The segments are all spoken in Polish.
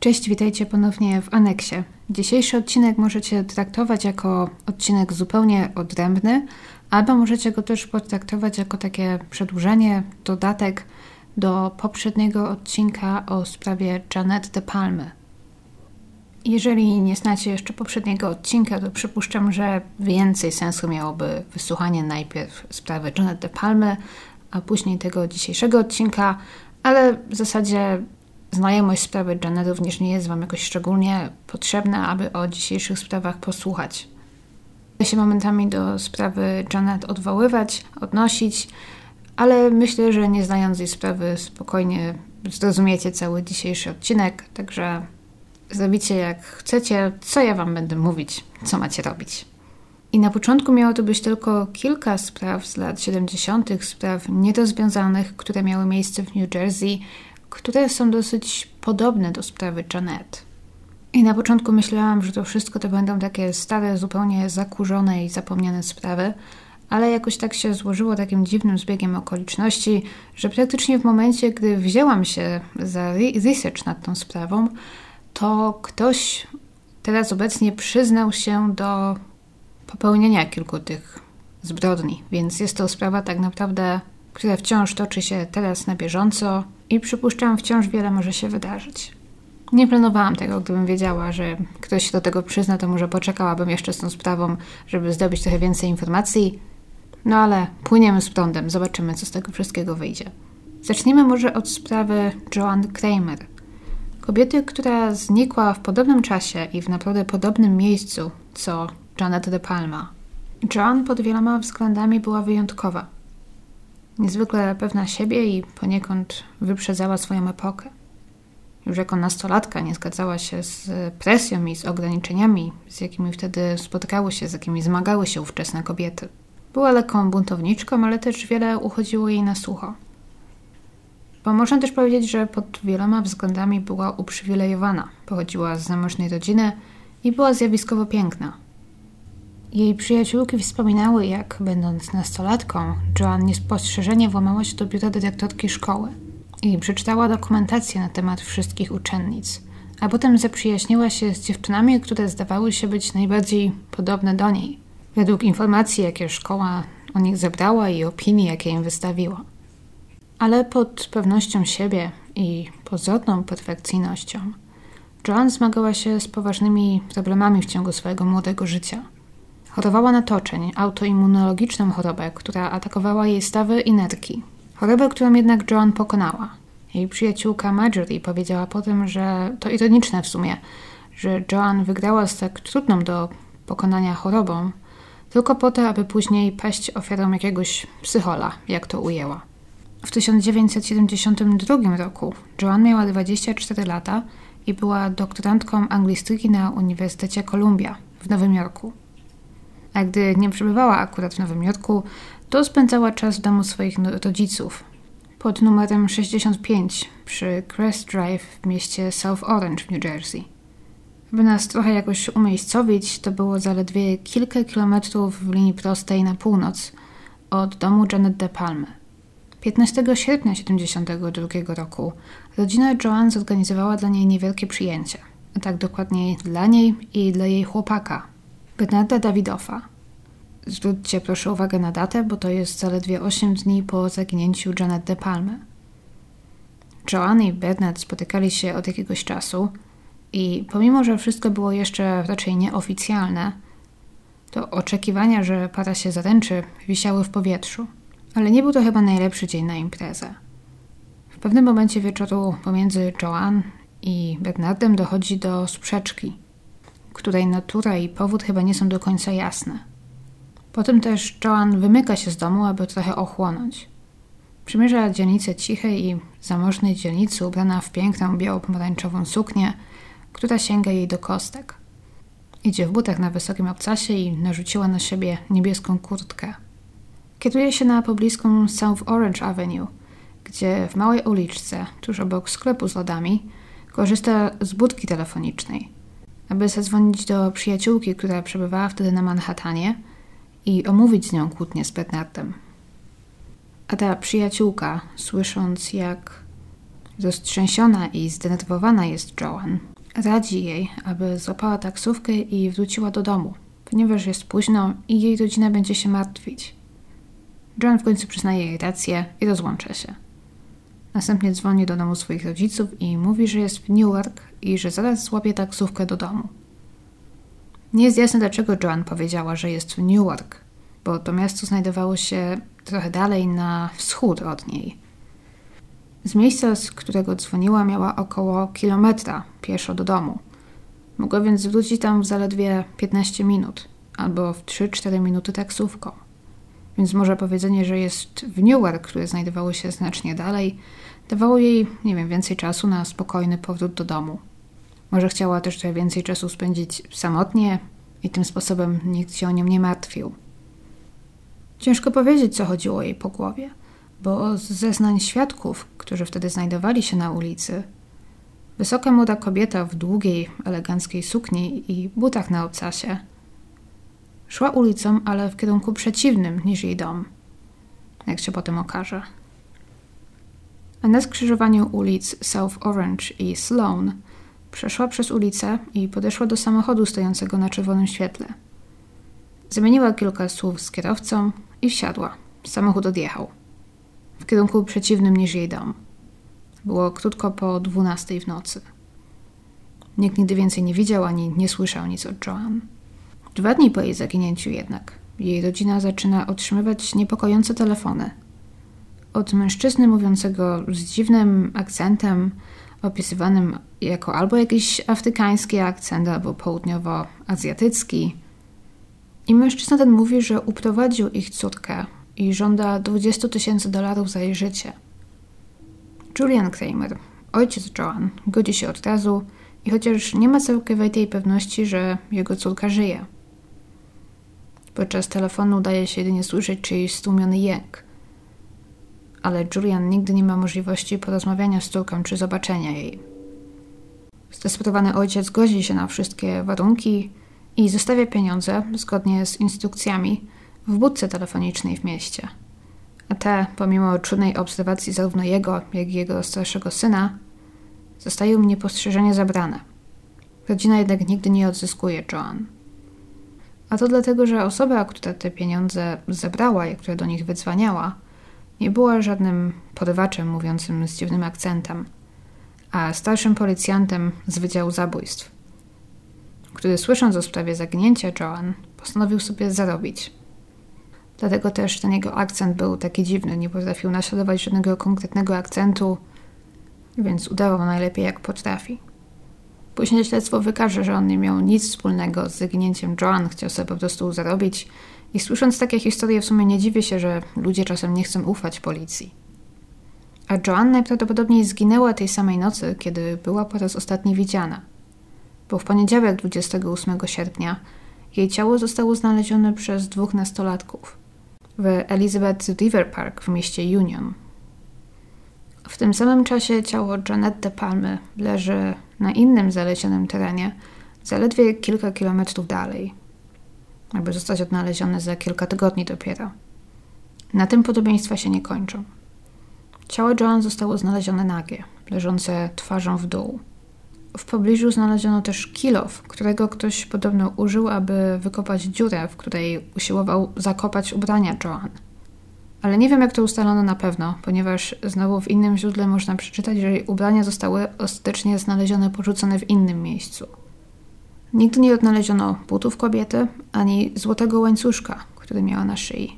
Cześć, witajcie ponownie w aneksie. Dzisiejszy odcinek możecie traktować jako odcinek zupełnie odrębny, albo możecie go też potraktować jako takie przedłużenie, dodatek do poprzedniego odcinka o sprawie Janet de Palmy. Jeżeli nie znacie jeszcze poprzedniego odcinka, to przypuszczam, że więcej sensu miałoby wysłuchanie najpierw sprawy Janet de Palmy, a później tego dzisiejszego odcinka, ale w zasadzie znajomość sprawy Janet również nie jest Wam jakoś szczególnie potrzebna, aby o dzisiejszych sprawach posłuchać. Chcę się momentami do sprawy Janet odwoływać, odnosić, ale myślę, że nie znając jej sprawy spokojnie zrozumiecie cały dzisiejszy odcinek, także zrobicie jak chcecie, co ja Wam będę mówić, co macie robić. I na początku miało to być tylko kilka spraw z lat 70., spraw niedozwiązanych, które miały miejsce w New Jersey, które są dosyć podobne do sprawy Janet. I na początku myślałam, że to wszystko to będą takie stare, zupełnie zakurzone i zapomniane sprawy, ale jakoś tak się złożyło takim dziwnym zbiegiem okoliczności, że praktycznie w momencie, gdy wzięłam się za research nad tą sprawą, to ktoś teraz obecnie przyznał się do popełnienia kilku tych zbrodni, więc jest to sprawa tak naprawdę, która wciąż toczy się teraz na bieżąco i przypuszczam, wciąż wiele może się wydarzyć. Nie planowałam tego, gdybym wiedziała, że ktoś się do tego przyzna, to może poczekałabym jeszcze z tą sprawą, żeby zdobyć trochę więcej informacji. No ale płyniemy z prądem, zobaczymy, co z tego wszystkiego wyjdzie. Zacznijmy może od sprawy Joan Kramer. Kobiety, która znikła w podobnym czasie i w naprawdę podobnym miejscu co Janet de Palma. Joan pod wieloma względami była wyjątkowa. Niezwykle pewna siebie i poniekąd wyprzedzała swoją epokę. Już jako nastolatka nie zgadzała się z presją i z ograniczeniami, z jakimi wtedy spotykały się, z jakimi zmagały się ówczesne kobiety. Była lekką buntowniczką, ale też wiele uchodziło jej na sucho. Bo można też powiedzieć, że pod wieloma względami była uprzywilejowana. Pochodziła z zamożnej rodziny i była zjawiskowo piękna. Jej przyjaciółki wspominały, jak będąc nastolatką, Joan niespostrzeżenie włamała się do biura dyrektorki szkoły i przeczytała dokumentację na temat wszystkich uczennic, a potem zaprzyjaźniła się z dziewczynami, które zdawały się być najbardziej podobne do niej, według informacji, jakie szkoła o nich zebrała i opinii, jakie im wystawiła. Ale pod pewnością siebie i pozorną perfekcyjnością, Joan zmagała się z poważnymi problemami w ciągu swojego młodego życia – Chorowała na toczeń, autoimmunologiczną chorobę, która atakowała jej stawy i nerki. Chorobę, którą jednak Joan pokonała. Jej przyjaciółka Marjorie powiedziała potem, że to ironiczne w sumie, że Joan wygrała z tak trudną do pokonania chorobą, tylko po to, aby później paść ofiarą jakiegoś psychola, jak to ujęła. W 1972 roku Joan miała 24 lata i była doktorantką anglistyki na Uniwersytecie Columbia w Nowym Jorku a gdy nie przebywała akurat w Nowym Jorku, to spędzała czas w domu swoich no- rodziców pod numerem 65 przy Crest Drive w mieście South Orange w New Jersey. By nas trochę jakoś umiejscowić, to było zaledwie kilka kilometrów w linii prostej na północ od domu Janet de Palmy. 15 sierpnia 1972 roku rodzina Joan zorganizowała dla niej niewielkie przyjęcie, a tak dokładniej dla niej i dla jej chłopaka, Bernarda Dawidowa. Zwróćcie proszę uwagę na datę, bo to jest zaledwie 8 dni po zaginięciu Janet de Palmy. Joanne i Bernard spotykali się od jakiegoś czasu i pomimo, że wszystko było jeszcze raczej nieoficjalne, to oczekiwania, że para się zaręczy, wisiały w powietrzu. Ale nie był to chyba najlepszy dzień na imprezę. W pewnym momencie wieczoru pomiędzy Joanne i Bernardem dochodzi do sprzeczki – której natura i powód chyba nie są do końca jasne. Potem też Joan wymyka się z domu, aby trochę ochłonąć. Przymierza dzielnicę cichej i zamożnej dzielnicy ubrana w piękną biało-pomarańczową suknię, która sięga jej do kostek. Idzie w butach na wysokim obcasie i narzuciła na siebie niebieską kurtkę. Kieruje się na pobliską South Orange Avenue, gdzie w małej uliczce, tuż obok sklepu z lodami, korzysta z budki telefonicznej – aby zadzwonić do przyjaciółki, która przebywała wtedy na Manhattanie i omówić z nią kłótnię z Bernardem. A ta przyjaciółka, słysząc jak Roztrzęsiona i zdenerwowana jest Joan. Radzi jej, aby złapała taksówkę i wróciła do domu, ponieważ jest późno i jej rodzina będzie się martwić. Joan w końcu przyznaje jej rację i rozłącza się. Następnie dzwoni do domu swoich rodziców i mówi, że jest w Newark i że zaraz złapie taksówkę do domu. Nie jest jasne, dlaczego Joan powiedziała, że jest w Newark, bo to miasto znajdowało się trochę dalej na wschód od niej. Z miejsca, z którego dzwoniła, miała około kilometra pieszo do domu. Mogła więc wrócić tam w zaledwie 15 minut albo w 3-4 minuty taksówką. Więc może powiedzenie, że jest w Newark, które znajdowało się znacznie dalej, dawało jej, nie wiem, więcej czasu na spokojny powrót do domu. Może chciała też trochę więcej czasu spędzić samotnie i tym sposobem nikt się o nią nie martwił. Ciężko powiedzieć, co chodziło jej po głowie, bo z zeznań świadków, którzy wtedy znajdowali się na ulicy, wysoka młoda kobieta w długiej, eleganckiej sukni i butach na obcasie szła ulicą, ale w kierunku przeciwnym niż jej dom, jak się potem okaże. A na skrzyżowaniu ulic South Orange i Sloan przeszła przez ulicę i podeszła do samochodu stojącego na czerwonym świetle. Zamieniła kilka słów z kierowcą i wsiadła. Samochód odjechał. W kierunku przeciwnym niż jej dom. Było krótko po dwunastej w nocy. Nikt nigdy więcej nie widział ani nie słyszał nic od Joan. Dwa dni po jej zaginięciu jednak jej rodzina zaczyna otrzymywać niepokojące telefony. Od mężczyzny mówiącego z dziwnym akcentem, opisywanym jako albo jakiś afrykański akcent, albo południowoazjatycki. I mężczyzna ten mówi, że uprowadził ich córkę i żąda 20 tysięcy dolarów za jej życie. Julian Kramer, ojciec Joan, godzi się od razu i chociaż nie ma całkowitej pewności, że jego córka żyje. Podczas telefonu udaje się jedynie słyszeć czyjś stłumiony jęk. Ale Julian nigdy nie ma możliwości porozmawiania z córką czy zobaczenia jej. Zdesperowany ojciec godzi się na wszystkie warunki i zostawia pieniądze, zgodnie z instrukcjami, w budce telefonicznej w mieście. A te, pomimo trudnej obserwacji zarówno jego, jak i jego starszego syna, zostają niepostrzeżenie zabrane. Rodzina jednak nigdy nie odzyskuje Joan. A to dlatego, że osoba, która te pieniądze zebrała i która do nich wydzwaniała, nie była żadnym porywaczem mówiącym z dziwnym akcentem, a starszym policjantem z Wydziału Zabójstw, który słysząc o sprawie zaginięcia Joan, postanowił sobie zarobić. Dlatego też ten jego akcent był taki dziwny, nie potrafił naśladować żadnego konkretnego akcentu, więc udawał najlepiej jak potrafi. Później śledztwo wykaże, że on nie miał nic wspólnego z zaginięciem Joan, chciał sobie po prostu zarobić i słysząc takie historie w sumie nie dziwię się, że ludzie czasem nie chcą ufać policji. A Joan najprawdopodobniej zginęła tej samej nocy, kiedy była po raz ostatni widziana. Bo w poniedziałek 28 sierpnia jej ciało zostało znalezione przez dwóch nastolatków w Elizabeth River Park w mieście Union. W tym samym czasie ciało Janette Palmy leży na innym zalesionym terenie, zaledwie kilka kilometrów dalej, aby zostać odnalezione za kilka tygodni dopiero. Na tym podobieństwa się nie kończą. Ciało Joan zostało znalezione nagie, leżące twarzą w dół. W pobliżu znaleziono też kilof, którego ktoś podobno użył, aby wykopać dziurę, w której usiłował zakopać ubrania Joan. Ale nie wiem, jak to ustalono na pewno, ponieważ znowu w innym źródle można przeczytać, że jej ubrania zostały ostatecznie znalezione porzucone w innym miejscu. Nigdy nie odnaleziono butów kobiety ani złotego łańcuszka, który miała na szyi.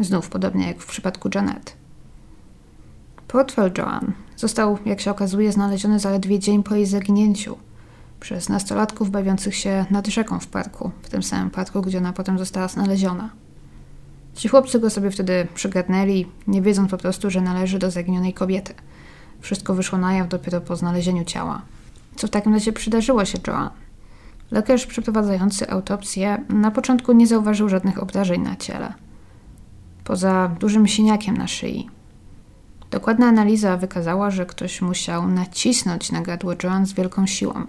Znów podobnie jak w przypadku Janet. Portfel Joan został, jak się okazuje, znaleziony zaledwie dzień po jej zaginięciu przez nastolatków bawiących się nad rzeką w parku, w tym samym parku, gdzie ona potem została znaleziona. Ci chłopcy go sobie wtedy przygadnęli, nie wiedząc po prostu, że należy do zaginionej kobiety. Wszystko wyszło na jaw dopiero po znalezieniu ciała. Co w takim razie przydarzyło się Joan? Lekarz przeprowadzający autopsję na początku nie zauważył żadnych obrażeń na ciele. Poza dużym siniakiem na szyi. Dokładna analiza wykazała, że ktoś musiał nacisnąć na gardło Joan z wielką siłą,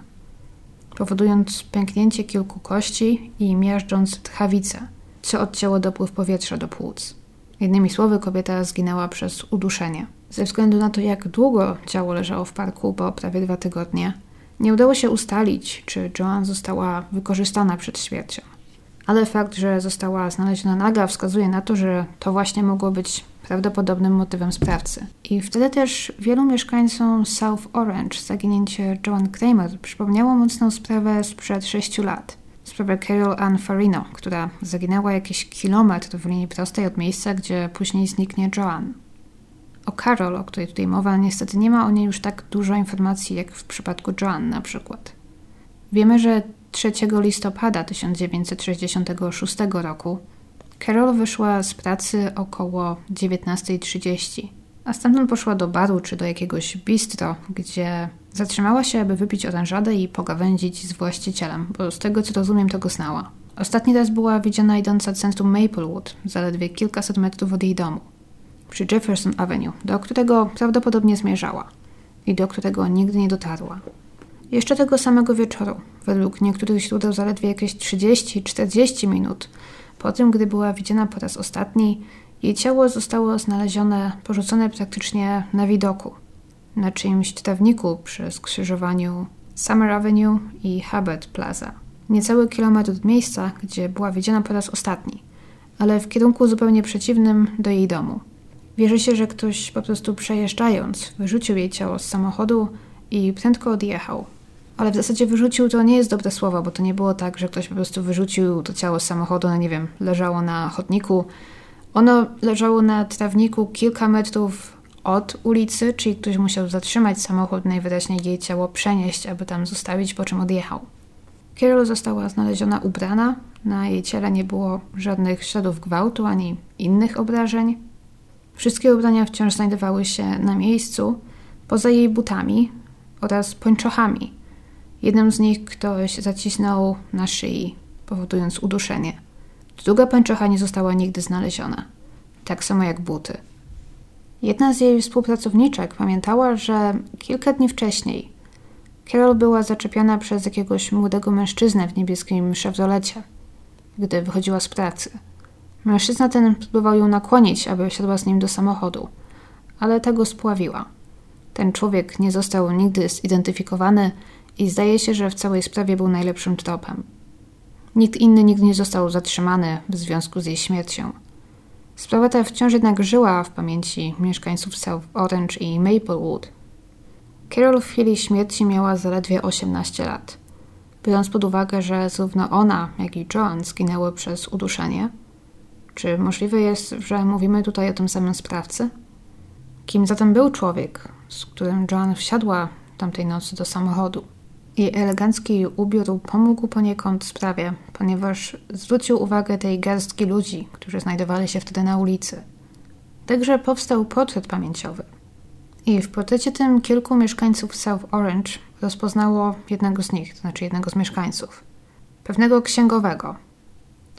powodując pęknięcie kilku kości i miażdżąc tchawicę, co odcięło dopływ powietrza do płuc. Innymi słowy, kobieta zginęła przez uduszenie. Ze względu na to, jak długo ciało leżało w parku, bo prawie dwa tygodnie, nie udało się ustalić, czy Joan została wykorzystana przed śmiercią. Ale fakt, że została znaleziona naga, wskazuje na to, że to właśnie mogło być prawdopodobnym motywem sprawcy. I wtedy też wielu mieszkańcom South Orange zaginięcie Joan Kramer przypomniało mocną sprawę sprzed 6 lat. Sprawę Carol Ann Farino, która zaginęła jakiś kilometr w linii prostej od miejsca, gdzie później zniknie Joan. O Carol, o której tutaj mowa, niestety nie ma o niej już tak dużo informacji jak w przypadku Joan na przykład. Wiemy, że 3 listopada 1966 roku Carol wyszła z pracy około 19.30, a stamtąd poszła do baru czy do jakiegoś bistro, gdzie zatrzymała się, aby wypić oranżadę i pogawędzić z właścicielem, bo z tego co rozumiem, to go znała. Ostatni raz była widziana idąca centrum Maplewood, zaledwie kilkaset metrów od jej domu, przy Jefferson Avenue, do którego prawdopodobnie zmierzała i do którego nigdy nie dotarła. Jeszcze tego samego wieczoru, według niektórych źródeł zaledwie jakieś 30-40 minut po tym, gdy była widziana po raz ostatni, jej ciało zostało znalezione, porzucone praktycznie na widoku, na czyimś trawniku przy skrzyżowaniu Summer Avenue i Hubbard Plaza. Niecały kilometr od miejsca, gdzie była widziana po raz ostatni, ale w kierunku zupełnie przeciwnym do jej domu. Wierzy się, że ktoś po prostu przejeżdżając wyrzucił jej ciało z samochodu i prędko odjechał, ale w zasadzie wyrzucił to nie jest dobre słowo, bo to nie było tak, że ktoś po prostu wyrzucił to ciało z samochodu, no nie wiem, leżało na chodniku. Ono leżało na trawniku kilka metrów od ulicy, czyli ktoś musiał zatrzymać samochód, najwyraźniej jej ciało przenieść, aby tam zostawić, po czym odjechał. Carol została znaleziona ubrana, na jej ciele nie było żadnych śladów gwałtu ani innych obrażeń. Wszystkie ubrania wciąż znajdowały się na miejscu, poza jej butami oraz pończochami, Jednym z nich ktoś zacisnął na szyi, powodując uduszenie. Druga pęczocha nie została nigdy znaleziona. Tak samo jak buty. Jedna z jej współpracowniczek pamiętała, że kilka dni wcześniej Carol była zaczepiona przez jakiegoś młodego mężczyznę w niebieskim szewrolecie, gdy wychodziła z pracy. Mężczyzna ten próbował ją nakłonić, aby wsiadła z nim do samochodu, ale tego spławiła. Ten człowiek nie został nigdy zidentyfikowany i zdaje się, że w całej sprawie był najlepszym tropem. Nikt inny nigdy nie został zatrzymany w związku z jej śmiercią. Sprawa ta wciąż jednak żyła w pamięci mieszkańców South Orange i Maplewood. Carol w chwili śmierci miała zaledwie 18 lat. Biorąc pod uwagę, że zarówno ona, jak i John zginęły przez uduszenie, czy możliwe jest, że mówimy tutaj o tym samym sprawcy? Kim zatem był człowiek, z którym Joan wsiadła tamtej nocy do samochodu? Jej elegancki ubiór pomógł poniekąd sprawie, ponieważ zwrócił uwagę tej garstki ludzi, którzy znajdowali się wtedy na ulicy. Także powstał portret pamięciowy. I w portrecie tym kilku mieszkańców South Orange rozpoznało jednego z nich, to znaczy jednego z mieszkańców. Pewnego księgowego,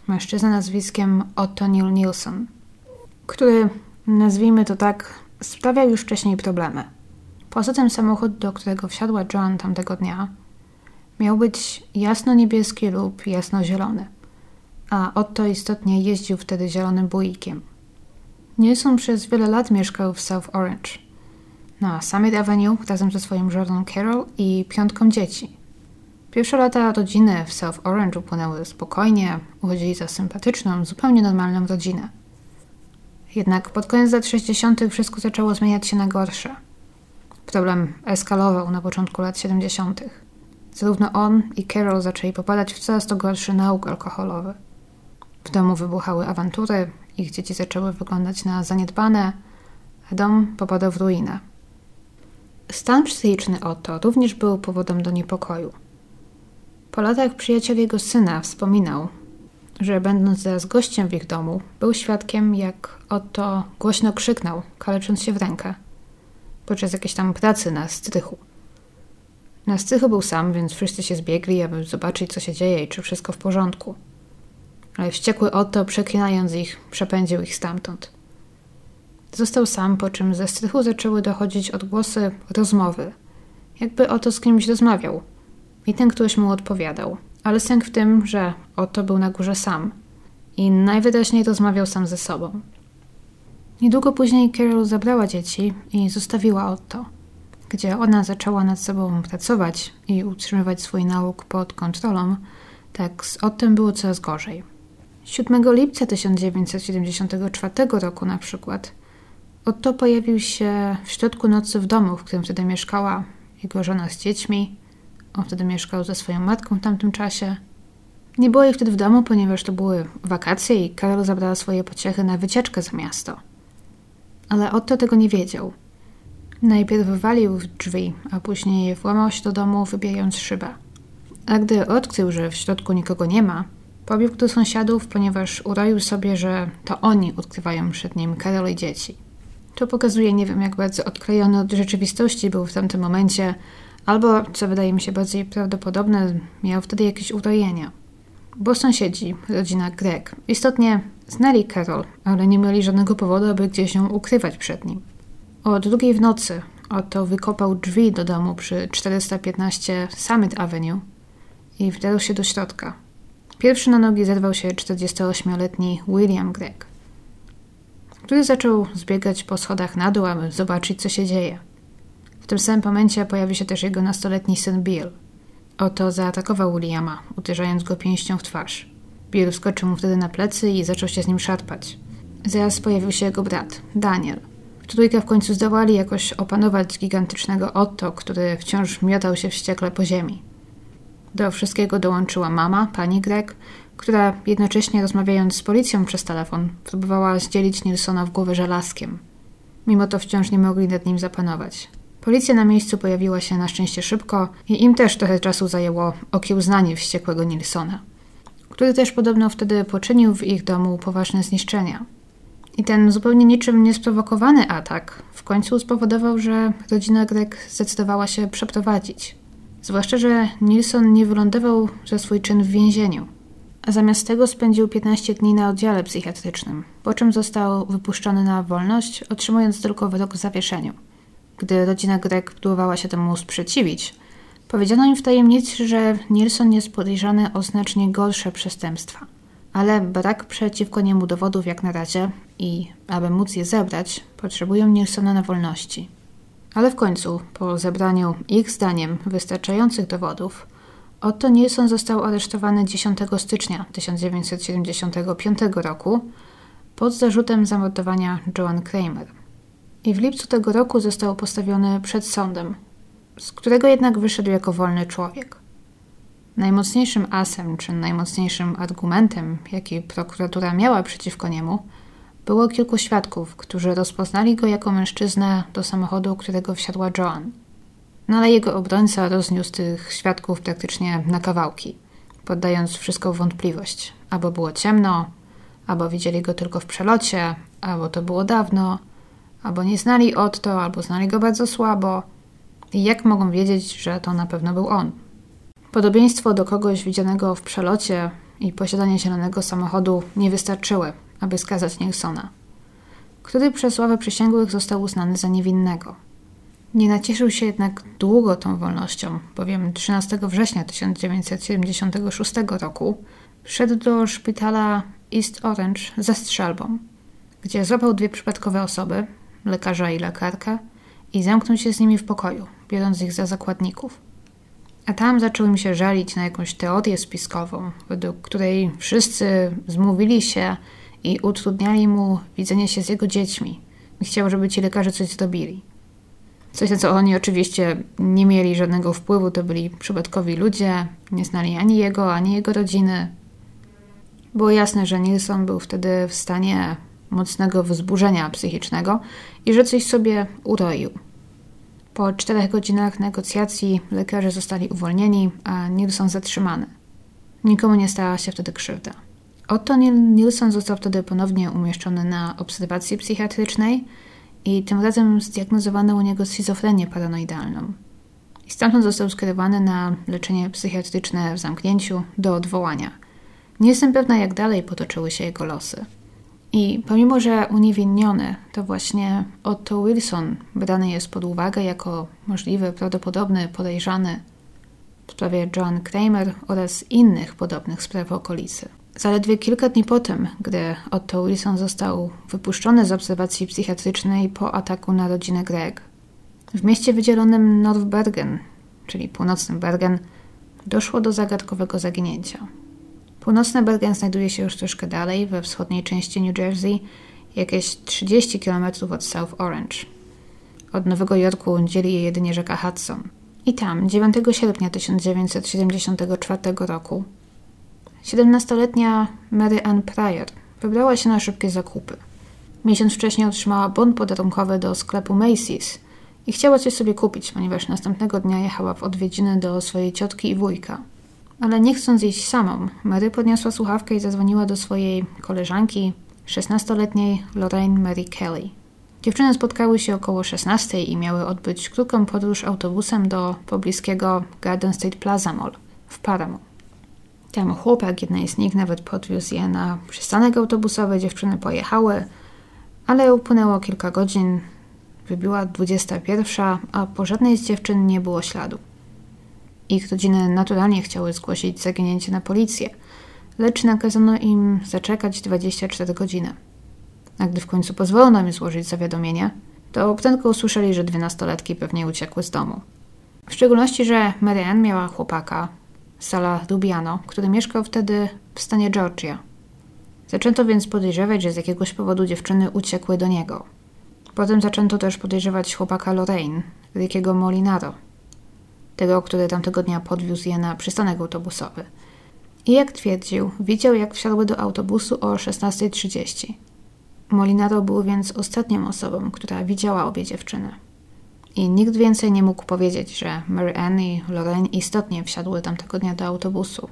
mężczyznę nazwiskiem Otto Neil Nielsen, który, nazwijmy to tak, sprawiał już wcześniej problemy. Poza tym samochód, do którego wsiadła Joan tamtego dnia, Miał być jasno-niebieski lub jasno-zielony, a Otto istotnie jeździł wtedy zielonym buikiem. Nilsson przez wiele lat mieszkał w South Orange, na Summit Avenue razem ze swoim żoną Carol i piątką dzieci. Pierwsze lata rodziny w South Orange upłynęły spokojnie, uchodzili za sympatyczną, zupełnie normalną rodzinę. Jednak pod koniec lat 60. wszystko zaczęło zmieniać się na gorsze. Problem eskalował na początku lat 70. Zarówno on i Carol zaczęli popadać w coraz to gorszy nauk alkoholowy. W domu wybuchały awantury, ich dzieci zaczęły wyglądać na zaniedbane, a dom popadał w ruinę. Stan psychiczny Otto również był powodem do niepokoju. Po latach przyjaciel jego syna wspominał, że będąc zaraz gościem w ich domu, był świadkiem, jak Otto głośno krzyknął, kalecząc się w rękę, podczas jakiejś tam pracy na strychu. Na strychu był sam, więc wszyscy się zbiegli, aby zobaczyć, co się dzieje i czy wszystko w porządku. Ale wściekły Otto, przeklinając ich, przepędził ich stamtąd. Został sam, po czym ze strychu zaczęły dochodzić odgłosy rozmowy. Jakby Otto z kimś rozmawiał. I ten ktoś mu odpowiadał. Ale sęk w tym, że Otto był na górze sam. I najwyraźniej rozmawiał sam ze sobą. Niedługo później Carol zabrała dzieci i zostawiła Otto, gdzie ona zaczęła nad sobą pracować i utrzymywać swój nauk pod kontrolą, tak z Ottem było coraz gorzej. 7 lipca 1974 roku na przykład Otto pojawił się w środku nocy w domu, w którym wtedy mieszkała jego żona z dziećmi. On wtedy mieszkał ze swoją matką w tamtym czasie. Nie było jej wtedy w domu, ponieważ to były wakacje i Karol zabrała swoje pociechy na wycieczkę za miasto. Ale Otto tego nie wiedział. Najpierw wywalił drzwi, a później włamał się do domu, wybijając szybę. A gdy odkrył, że w środku nikogo nie ma, pobiegł do sąsiadów, ponieważ uroił sobie, że to oni odkrywają przed nim Karol i dzieci. To pokazuje, nie wiem, jak bardzo odklejony od rzeczywistości był w tamtym momencie, albo, co wydaje mi się bardziej prawdopodobne, miał wtedy jakieś urojenia. Bo sąsiedzi, rodzina Greg, istotnie znali Carol, ale nie mieli żadnego powodu, aby gdzieś ją ukrywać przed nim. O drugiej w nocy oto wykopał drzwi do domu przy 415 Summit Avenue i wdarł się do środka. Pierwszy na nogi zerwał się 48-letni William Gregg który zaczął zbiegać po schodach na dół, aby zobaczyć, co się dzieje. Tym samym momencie pojawił się też jego nastoletni syn Bill. Oto zaatakował Williama, uderzając go pięścią w twarz. Bill skoczył mu wtedy na plecy i zaczął się z nim szarpać. Zaraz pojawił się jego brat, Daniel. Trójkę w końcu zdołali jakoś opanować gigantycznego Otto, który wciąż miotał się wściekle po ziemi. Do wszystkiego dołączyła mama, pani Greg, która jednocześnie rozmawiając z policją przez telefon, próbowała zdzielić Nilsona w głowę żelazkiem. Mimo to wciąż nie mogli nad nim zapanować. Policja na miejscu pojawiła się na szczęście szybko i im też trochę czasu zajęło okiełznanie wściekłego Nilsona, który też podobno wtedy poczynił w ich domu poważne zniszczenia. I ten zupełnie niczym niesprowokowany atak w końcu spowodował, że rodzina Greg zdecydowała się przeprowadzić. Zwłaszcza, że Nilsson nie wylądował za swój czyn w więzieniu a zamiast tego spędził 15 dni na oddziale psychiatrycznym, po czym został wypuszczony na wolność, otrzymując tylko wyrok w zawieszeniu. Gdy rodzina Greg próbowała się temu sprzeciwić, powiedziano im w tajemnicy, że Nilsson jest podejrzany o znacznie gorsze przestępstwa, ale brak przeciwko niemu dowodów jak na razie i, aby móc je zebrać, potrzebują Nilsona na wolności. Ale w końcu, po zebraniu ich zdaniem wystarczających dowodów, Otto Nilsson został aresztowany 10 stycznia 1975 roku pod zarzutem zamordowania Joan Kramer. I w lipcu tego roku został postawiony przed sądem, z którego jednak wyszedł jako wolny człowiek. Najmocniejszym asem, czy najmocniejszym argumentem, jaki prokuratura miała przeciwko niemu, było kilku świadków, którzy rozpoznali go jako mężczyznę do samochodu, którego wsiadła Joan. No ale jego obrońca rozniósł tych świadków praktycznie na kawałki, poddając wszystko wątpliwość. Albo było ciemno, albo widzieli go tylko w przelocie, albo to było dawno, albo nie znali Otto, albo znali go bardzo słabo. I jak mogą wiedzieć, że to na pewno był on? Podobieństwo do kogoś widzianego w przelocie i posiadanie zielonego samochodu nie wystarczyły, aby skazać Nilsona, który przez ławę przysięgłych został uznany za niewinnego. Nie nacieszył się jednak długo tą wolnością, bowiem 13 września 1976 roku wszedł do szpitala East Orange ze strzelbą, gdzie złapał dwie przypadkowe osoby, lekarza i lekarkę, i zamknął się z nimi w pokoju, biorąc ich za zakładników. A tam zaczął im się żalić na jakąś teorię spiskową, według której wszyscy zmówili się i utrudniali mu widzenie się z jego dziećmi. I chciał, żeby ci lekarze coś zrobili. Coś, na co oni oczywiście nie mieli żadnego wpływu, to byli przypadkowi ludzie, nie znali ani jego, ani jego rodziny. Było jasne, że Nilsson był wtedy w stanie mocnego wzburzenia psychicznego i że coś sobie uroił. Po czterech godzinach negocjacji lekarze zostali uwolnieni, a Nilsson zatrzymany. Nikomu nie stała się wtedy krzywda. Otto Nilsson został wtedy ponownie umieszczony na obserwacji psychiatrycznej i tym razem zdiagnozowano u niego schizofrenię paranoidalną. I stamtąd został skierowany na leczenie psychiatryczne w zamknięciu do odwołania. Nie jestem pewna, jak dalej potoczyły się jego losy. I pomimo, że uniewinniony, to właśnie Otto Wilson brany jest pod uwagę jako możliwy, prawdopodobny podejrzany w sprawie Joan Kramer oraz innych podobnych spraw okolicy. Zaledwie kilka dni po tym, gdy Otto Wilson został wypuszczony z obserwacji psychiatrycznej po ataku na rodzinę Greg, w mieście wydzielonym Northbergen, czyli północnym Bergen, doszło do zagadkowego zaginięcia. Północny Bergen znajduje się już troszkę dalej, we wschodniej części New Jersey, jakieś 30 km od South Orange. Od Nowego Jorku dzieli je jedynie rzeka Hudson. I tam, 9 sierpnia 1974 roku, 17-letnia Mary Ann Pryor wybrała się na szybkie zakupy. Miesiąc wcześniej otrzymała bon podarunkowy do sklepu Macy's i chciała coś sobie kupić, ponieważ następnego dnia jechała w odwiedziny do swojej ciotki i wujka. Ale nie chcąc iść samą, Mary podniosła słuchawkę i zadzwoniła do swojej koleżanki, 16-letniej Lorraine Mary Kelly. Dziewczyny spotkały się około 16 i miały odbyć krótką podróż autobusem do pobliskiego Garden State Plaza Mall w Paramount. Tam chłopak jednej z nich nawet podwiózł je na przystanek autobusowy, dziewczyny pojechały, ale upłynęło kilka godzin, wybiła 21, a po żadnej z dziewczyn nie było śladu. Ich rodziny naturalnie chciały zgłosić zaginięcie na policję, lecz nakazano im zaczekać 24 godziny. A gdy w końcu pozwolono im złożyć zawiadomienie, to prędko usłyszeli, że dwie nastolatki pewnie uciekły z domu. W szczególności, że Marianne miała chłopaka, Sala Dubiano, który mieszkał wtedy w stanie Georgia. Zaczęto więc podejrzewać, że z jakiegoś powodu dziewczyny uciekły do niego. Potem zaczęto też podejrzewać chłopaka Lorraine, Rickiego Molinaro, tego, który tamtego dnia podwiózł je na przystanek autobusowy. I jak twierdził, widział jak wsiadły do autobusu o 16.30. Molinaro był więc ostatnią osobą, która widziała obie dziewczyny. I nikt więcej nie mógł powiedzieć, że Mary Ann i Lorraine istotnie wsiadły tamtego dnia do autobusu.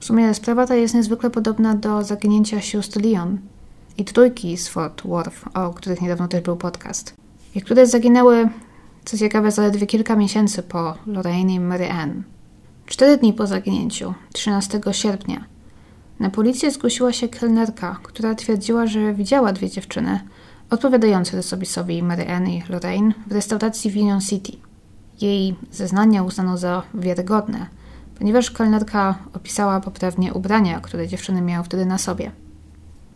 W sumie sprawa ta jest niezwykle podobna do zaginięcia sióstr Leon i trójki z Fort Worth, o których niedawno też był podcast. I które zaginęły, co ciekawe, zaledwie kilka miesięcy po Lorraine i Mary Ann. Cztery dni po zaginięciu, 13 sierpnia, na policję zgłosiła się kelnerka, która twierdziła, że widziała dwie dziewczyny – odpowiadający rysopisowi Mary Ann i Lorraine w restauracji w Union City. Jej zeznania uznano za wiarygodne, ponieważ kelnerka opisała poprawnie ubrania, które dziewczyny miały wtedy na sobie.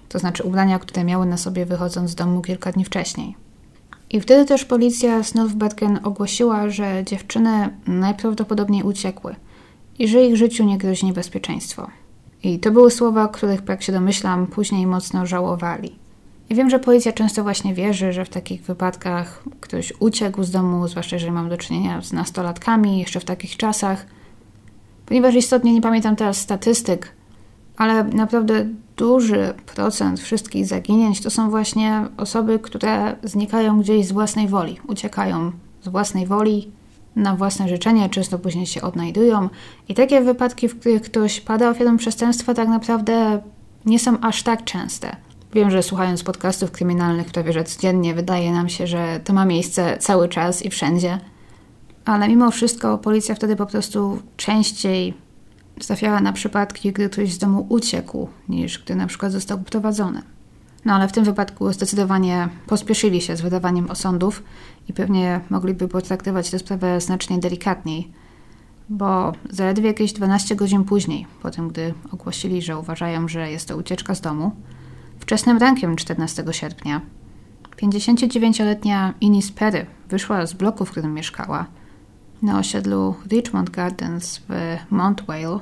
To znaczy ubrania, które miały na sobie wychodząc z domu kilka dni wcześniej. I wtedy też policja z Northbergen ogłosiła, że dziewczyny najprawdopodobniej uciekły i że ich życiu nie grozi niebezpieczeństwo. I to były słowa, których, jak się domyślam, później mocno żałowali. I wiem, że policja często właśnie wierzy, że w takich wypadkach ktoś uciekł z domu, zwłaszcza jeżeli mam do czynienia z nastolatkami, jeszcze w takich czasach. Ponieważ istotnie nie pamiętam teraz statystyk, ale naprawdę duży procent wszystkich zaginięć to są właśnie osoby, które znikają gdzieś z własnej woli, uciekają z własnej woli na własne życzenie, często później się odnajdują. I takie wypadki, w których ktoś pada ofiarą przestępstwa, tak naprawdę nie są aż tak częste. Wiem, że słuchając podcastów kryminalnych prawie że codziennie wydaje nam się, że to ma miejsce cały czas i wszędzie. Ale mimo wszystko policja wtedy po prostu częściej trafiała na przypadki, gdy ktoś z domu uciekł, niż gdy na przykład został uprowadzony. No ale w tym wypadku zdecydowanie pospieszyli się z wydawaniem osądów i pewnie mogliby potraktować tę sprawę znacznie delikatniej, bo zaledwie jakieś 12 godzin później, po tym gdy ogłosili, że uważają, że jest to ucieczka z domu, Wczesnym rankiem 14 sierpnia 59-letnia Inis Perry wyszła z bloku, w którym mieszkała, na osiedlu Richmond Gardens w Mount Vale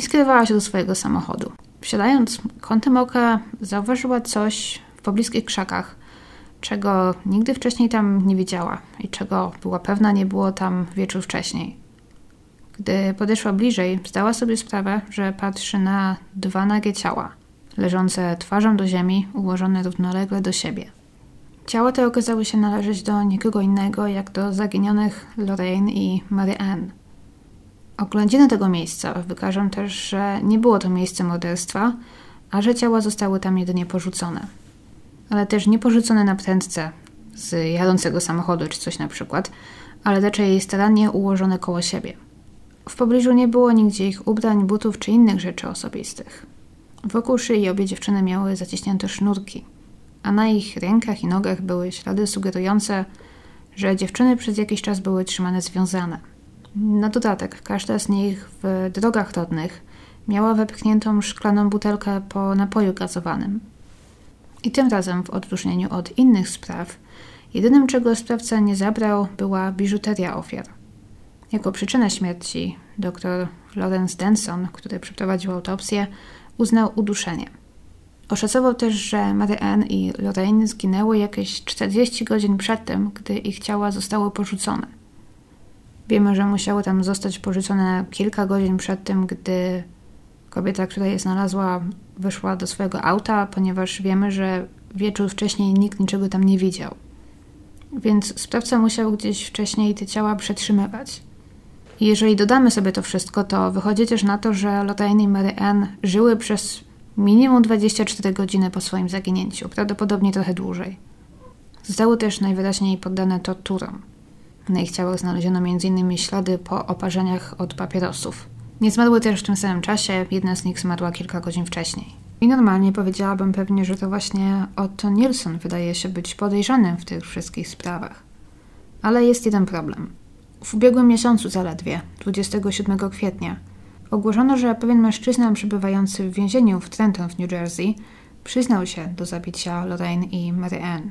i skierowała się do swojego samochodu. Wsiadając kątem oka zauważyła coś w pobliskich krzakach, czego nigdy wcześniej tam nie widziała i czego była pewna nie było tam wieczór wcześniej. Gdy podeszła bliżej, zdała sobie sprawę, że patrzy na dwa nagie ciała – leżące twarzą do ziemi, ułożone równolegle do siebie. Ciała te okazały się należeć do nikogo innego jak do zaginionych Lorraine i Mary Ann. Oględziny tego miejsca wykażą też, że nie było to miejsce morderstwa, a że ciała zostały tam jedynie porzucone. Ale też nie porzucone na prędce z jadącego samochodu czy coś na przykład, ale raczej starannie ułożone koło siebie. W pobliżu nie było nigdzie ich ubrań, butów czy innych rzeczy osobistych. Wokół szyi obie dziewczyny miały zaciśnięte sznurki, a na ich rękach i nogach były ślady sugerujące, że dziewczyny przez jakiś czas były trzymane związane. Na dodatek, każda z nich w drogach rodnych miała wepchniętą szklaną butelkę po napoju gazowanym. I tym razem, w odróżnieniu od innych spraw, jedynym czego sprawca nie zabrał była biżuteria ofiar. Jako przyczynę śmierci dr Lawrence Denson, który przeprowadził autopsję, uznał uduszenie. Oszacował też, że Mary Ann i Lorraine zginęły jakieś 40 godzin przed tym, gdy ich ciała zostały porzucone. Wiemy, że musiały tam zostać porzucone kilka godzin przed tym, gdy kobieta, która je znalazła, wyszła do swojego auta, ponieważ wiemy, że wieczór wcześniej nikt niczego tam nie widział. Więc sprawca musiał gdzieś wcześniej te ciała przetrzymywać. Jeżeli dodamy sobie to wszystko, to wychodzi też na to, że Lorraine i Mary Ann żyły przez minimum 24 godziny po swoim zaginięciu, prawdopodobnie trochę dłużej. Zostały też najwyraźniej poddane torturom. Na ich ciałach znaleziono m.in. ślady po oparzeniach od papierosów. Nie zmarły też w tym samym czasie, jedna z nich zmarła kilka godzin wcześniej. I normalnie powiedziałabym pewnie, że to właśnie Otto Nilsson wydaje się być podejrzanym w tych wszystkich sprawach. Ale jest jeden problem. W ubiegłym miesiącu zaledwie, 27 kwietnia, ogłoszono, że pewien mężczyzna przebywający w więzieniu w Trenton w New Jersey przyznał się do zabicia Lorraine i Mary Ann.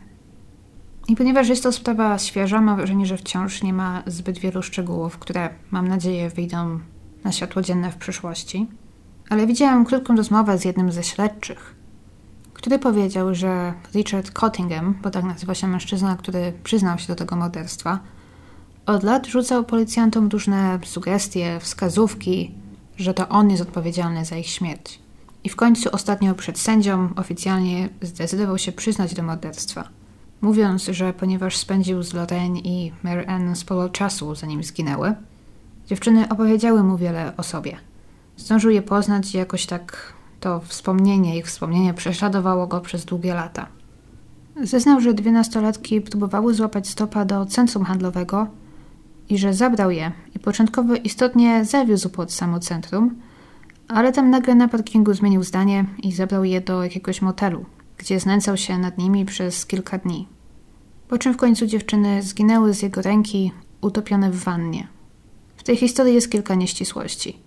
I ponieważ jest to sprawa świeża, mam wrażenie, że wciąż nie ma zbyt wielu szczegółów, które mam nadzieję wyjdą na światło dzienne w przyszłości. Ale widziałam krótką rozmowę z jednym ze śledczych, który powiedział, że Richard Cottingham, bo tak nazywa się mężczyzna, który przyznał się do tego morderstwa, od lat rzucał policjantom różne sugestie, wskazówki, że to on jest odpowiedzialny za ich śmierć. I w końcu ostatnio przed sędzią oficjalnie zdecydował się przyznać do morderstwa. Mówiąc, że ponieważ spędził z Lorraine i Mary Ann sporo czasu, zanim zginęły, dziewczyny opowiedziały mu wiele o sobie. Zdążył je poznać i jakoś tak to wspomnienie, ich wspomnienie prześladowało go przez długie lata. Zeznał, że dwie nastolatki próbowały złapać stopa do centrum handlowego i że zabrał je i początkowo istotnie zawiózł pod samo centrum, ale tam nagle na parkingu zmienił zdanie i zabrał je do jakiegoś motelu, gdzie znęcał się nad nimi przez kilka dni. Po czym w końcu dziewczyny zginęły z jego ręki, utopione w wannie. W tej historii jest kilka nieścisłości,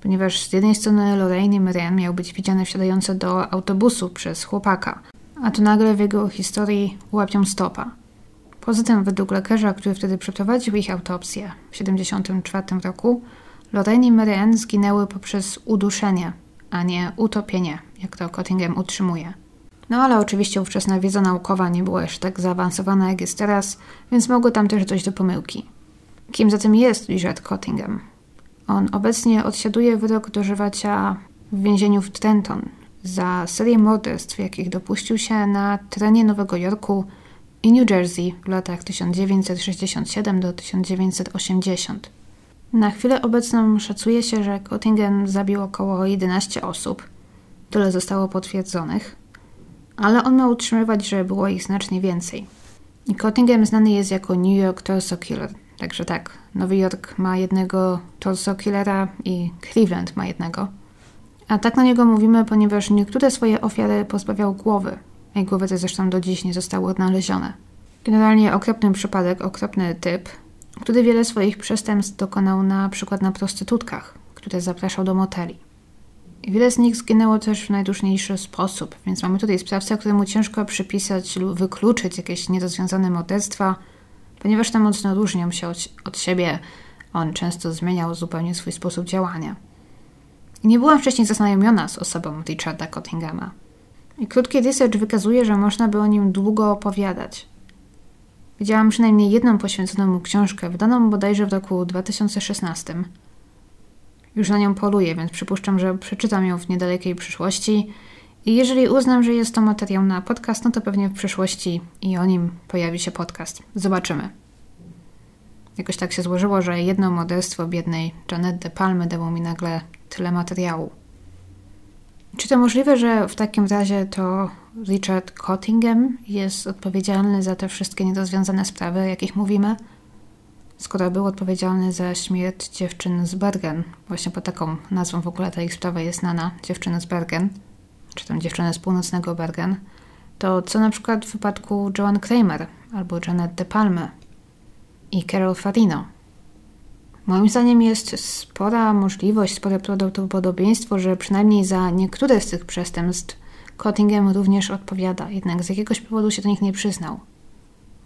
ponieważ z jednej strony Lorraine i Marianne miał być widziane wsiadające do autobusu przez chłopaka, a tu nagle w jego historii łapią stopa. Poza tym, według lekarza, który wtedy przeprowadził ich autopsję w 1974 roku, Lorraine i Marianne zginęły poprzez uduszenie, a nie utopienie, jak to Cottingham utrzymuje. No ale oczywiście ówczesna wiedza naukowa nie była jeszcze tak zaawansowana jak jest teraz, więc mogło tam też dojść do pomyłki. Kim zatem jest Richard Cottingham? On obecnie odsiaduje wyrok dożywacia w więzieniu w Trenton za serię morderstw, jakich dopuścił się na terenie Nowego Jorku i New Jersey w latach 1967 do 1980. Na chwilę obecną szacuje się, że Cottingham zabił około 11 osób. Tyle zostało potwierdzonych ale on ma utrzymywać, że było ich znacznie więcej. I Cottingham znany jest jako New York Torso Killer. Także tak, Nowy Jork ma jednego Torso Killera i Cleveland ma jednego. A tak na niego mówimy, ponieważ niektóre swoje ofiary pozbawiał głowy. Jej głowy te zresztą do dziś nie zostały odnalezione. Generalnie okropny przypadek, okropny typ, który wiele swoich przestępstw dokonał na przykład na prostytutkach, które zapraszał do moteli. Wiele z nich zginęło też w najdłużniejszy sposób, więc mamy tutaj sprawcę, któremu ciężko przypisać lub wykluczyć jakieś nierozwiązane morderstwa, ponieważ te mocno różnią się od, od siebie. On często zmieniał zupełnie swój sposób działania. I nie byłam wcześniej zaznajomiona z osobą Richarda Cottinghama. I krótki research wykazuje, że można by o nim długo opowiadać. Widziałam przynajmniej jedną poświęconą mu książkę, wydaną bodajże w roku 2016 już na nią poluję, więc przypuszczam, że przeczytam ją w niedalekiej przyszłości. I jeżeli uznam, że jest to materiał na podcast, no to pewnie w przyszłości i o nim pojawi się podcast. Zobaczymy. Jakoś tak się złożyło, że jedno morderstwo biednej Janet de Palmy dało mi nagle tyle materiału. Czy to możliwe, że w takim razie to Richard Cottingham jest odpowiedzialny za te wszystkie niedozwiązane sprawy, o jakich mówimy? Skoro był odpowiedzialny za śmierć dziewczyn z Bergen. Właśnie pod taką nazwą w ogóle ta ich sprawa jest znana, dziewczyny z Bergen, czy tam dziewczyny z północnego Bergen, to co na przykład w wypadku Joan Kramer albo Janet De Palme i Carol Farino? Moim zdaniem jest spora możliwość, spore prawdopodobieństwo, że przynajmniej za niektóre z tych przestępstw Cottingham również odpowiada, jednak z jakiegoś powodu się do nich nie przyznał.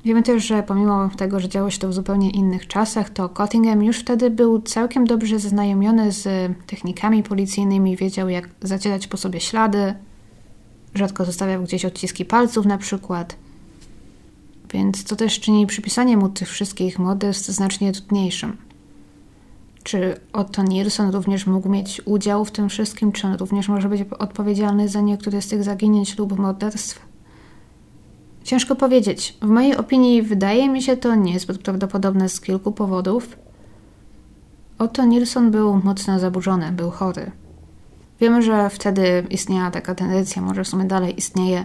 Wiemy też, że pomimo tego, że działo się to w zupełnie innych czasach, to Cottingham już wtedy był całkiem dobrze zaznajomiony z technikami policyjnymi, wiedział jak zacierać po sobie ślady, rzadko zostawiał gdzieś odciski palców na przykład. Więc to też czyni przypisanie mu tych wszystkich morderstw znacznie trudniejszym. Czy Otto Nilsson również mógł mieć udział w tym wszystkim? Czy on również może być odpowiedzialny za niektóre z tych zaginięć lub morderstw? Ciężko powiedzieć. W mojej opinii wydaje mi się to niezbyt prawdopodobne z kilku powodów. Otto Nilsson był mocno zaburzony, był chory. Wiemy, że wtedy istniała taka tendencja, może w sumie dalej istnieje,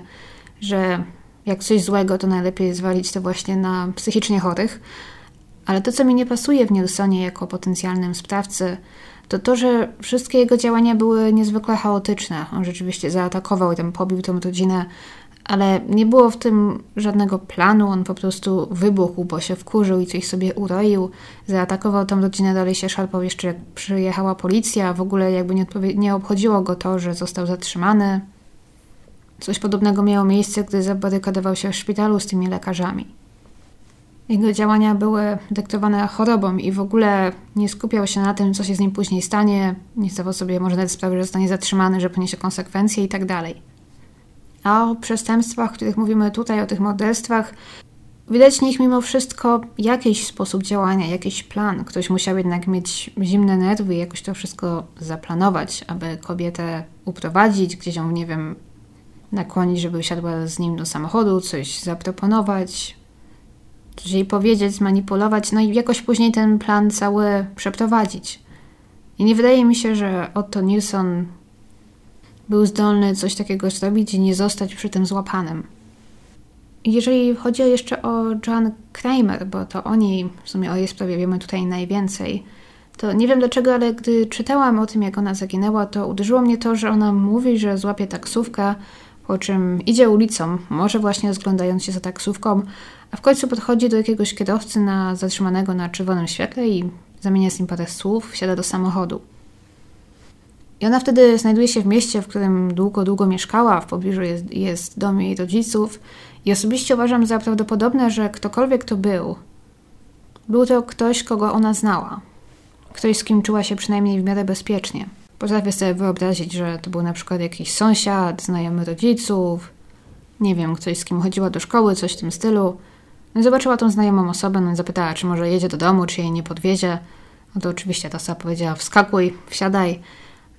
że jak coś złego, to najlepiej zwalić to właśnie na psychicznie chorych. Ale to, co mi nie pasuje w Nilsonie jako potencjalnym sprawcy, to to, że wszystkie jego działania były niezwykle chaotyczne. On rzeczywiście zaatakował i tam pobił tę rodzinę ale nie było w tym żadnego planu, on po prostu wybuchł, bo się wkurzył i coś sobie uroił, zaatakował tą rodzinę, dalej się szarpał jeszcze jak przyjechała policja, w ogóle jakby nie, nie obchodziło go to, że został zatrzymany. Coś podobnego miało miejsce, gdy zabarykadował się w szpitalu z tymi lekarzami. Jego działania były dyktowane chorobą i w ogóle nie skupiał się na tym, co się z nim później stanie, nie zdawał sobie może nawet sprawy, że zostanie zatrzymany, że poniesie konsekwencje i tak. A o przestępstwach, o których mówimy tutaj, o tych morderstwach, widać w nich mimo wszystko jakiś sposób działania, jakiś plan. Ktoś musiał jednak mieć zimne nerwy i jakoś to wszystko zaplanować, aby kobietę uprowadzić, gdzieś ją, nie wiem, nakłonić, żeby usiadła z nim do samochodu, coś zaproponować, coś jej powiedzieć, zmanipulować, no i jakoś później ten plan cały przeprowadzić. I nie wydaje mi się, że Otto Nilsson był zdolny coś takiego zrobić i nie zostać przy tym złapanym. Jeżeli chodzi jeszcze o Joan Kramer, bo to o niej, w sumie o jej sprawie wiemy tutaj najwięcej, to nie wiem dlaczego, ale gdy czytałam o tym, jak ona zaginęła, to uderzyło mnie to, że ona mówi, że złapie taksówkę, po czym idzie ulicą, może właśnie rozglądając się za taksówką, a w końcu podchodzi do jakiegoś kierowcy na zatrzymanego na czerwonym świetle i zamienia z nim parę słów, wsiada do samochodu. I ona wtedy znajduje się w mieście, w którym długo, długo mieszkała, w pobliżu jest, jest dom jej rodziców. I osobiście uważam za prawdopodobne, że ktokolwiek to był, był to ktoś, kogo ona znała. Ktoś, z kim czuła się przynajmniej w miarę bezpiecznie. Potrafię sobie wyobrazić, że to był na przykład jakiś sąsiad, znajomy rodziców, nie wiem, ktoś, z kim chodziła do szkoły, coś w tym stylu. No i zobaczyła tą znajomą osobę, no i zapytała, czy może jedzie do domu, czy jej nie podwiezie. No to oczywiście ta osoba powiedziała, wskakuj, wsiadaj.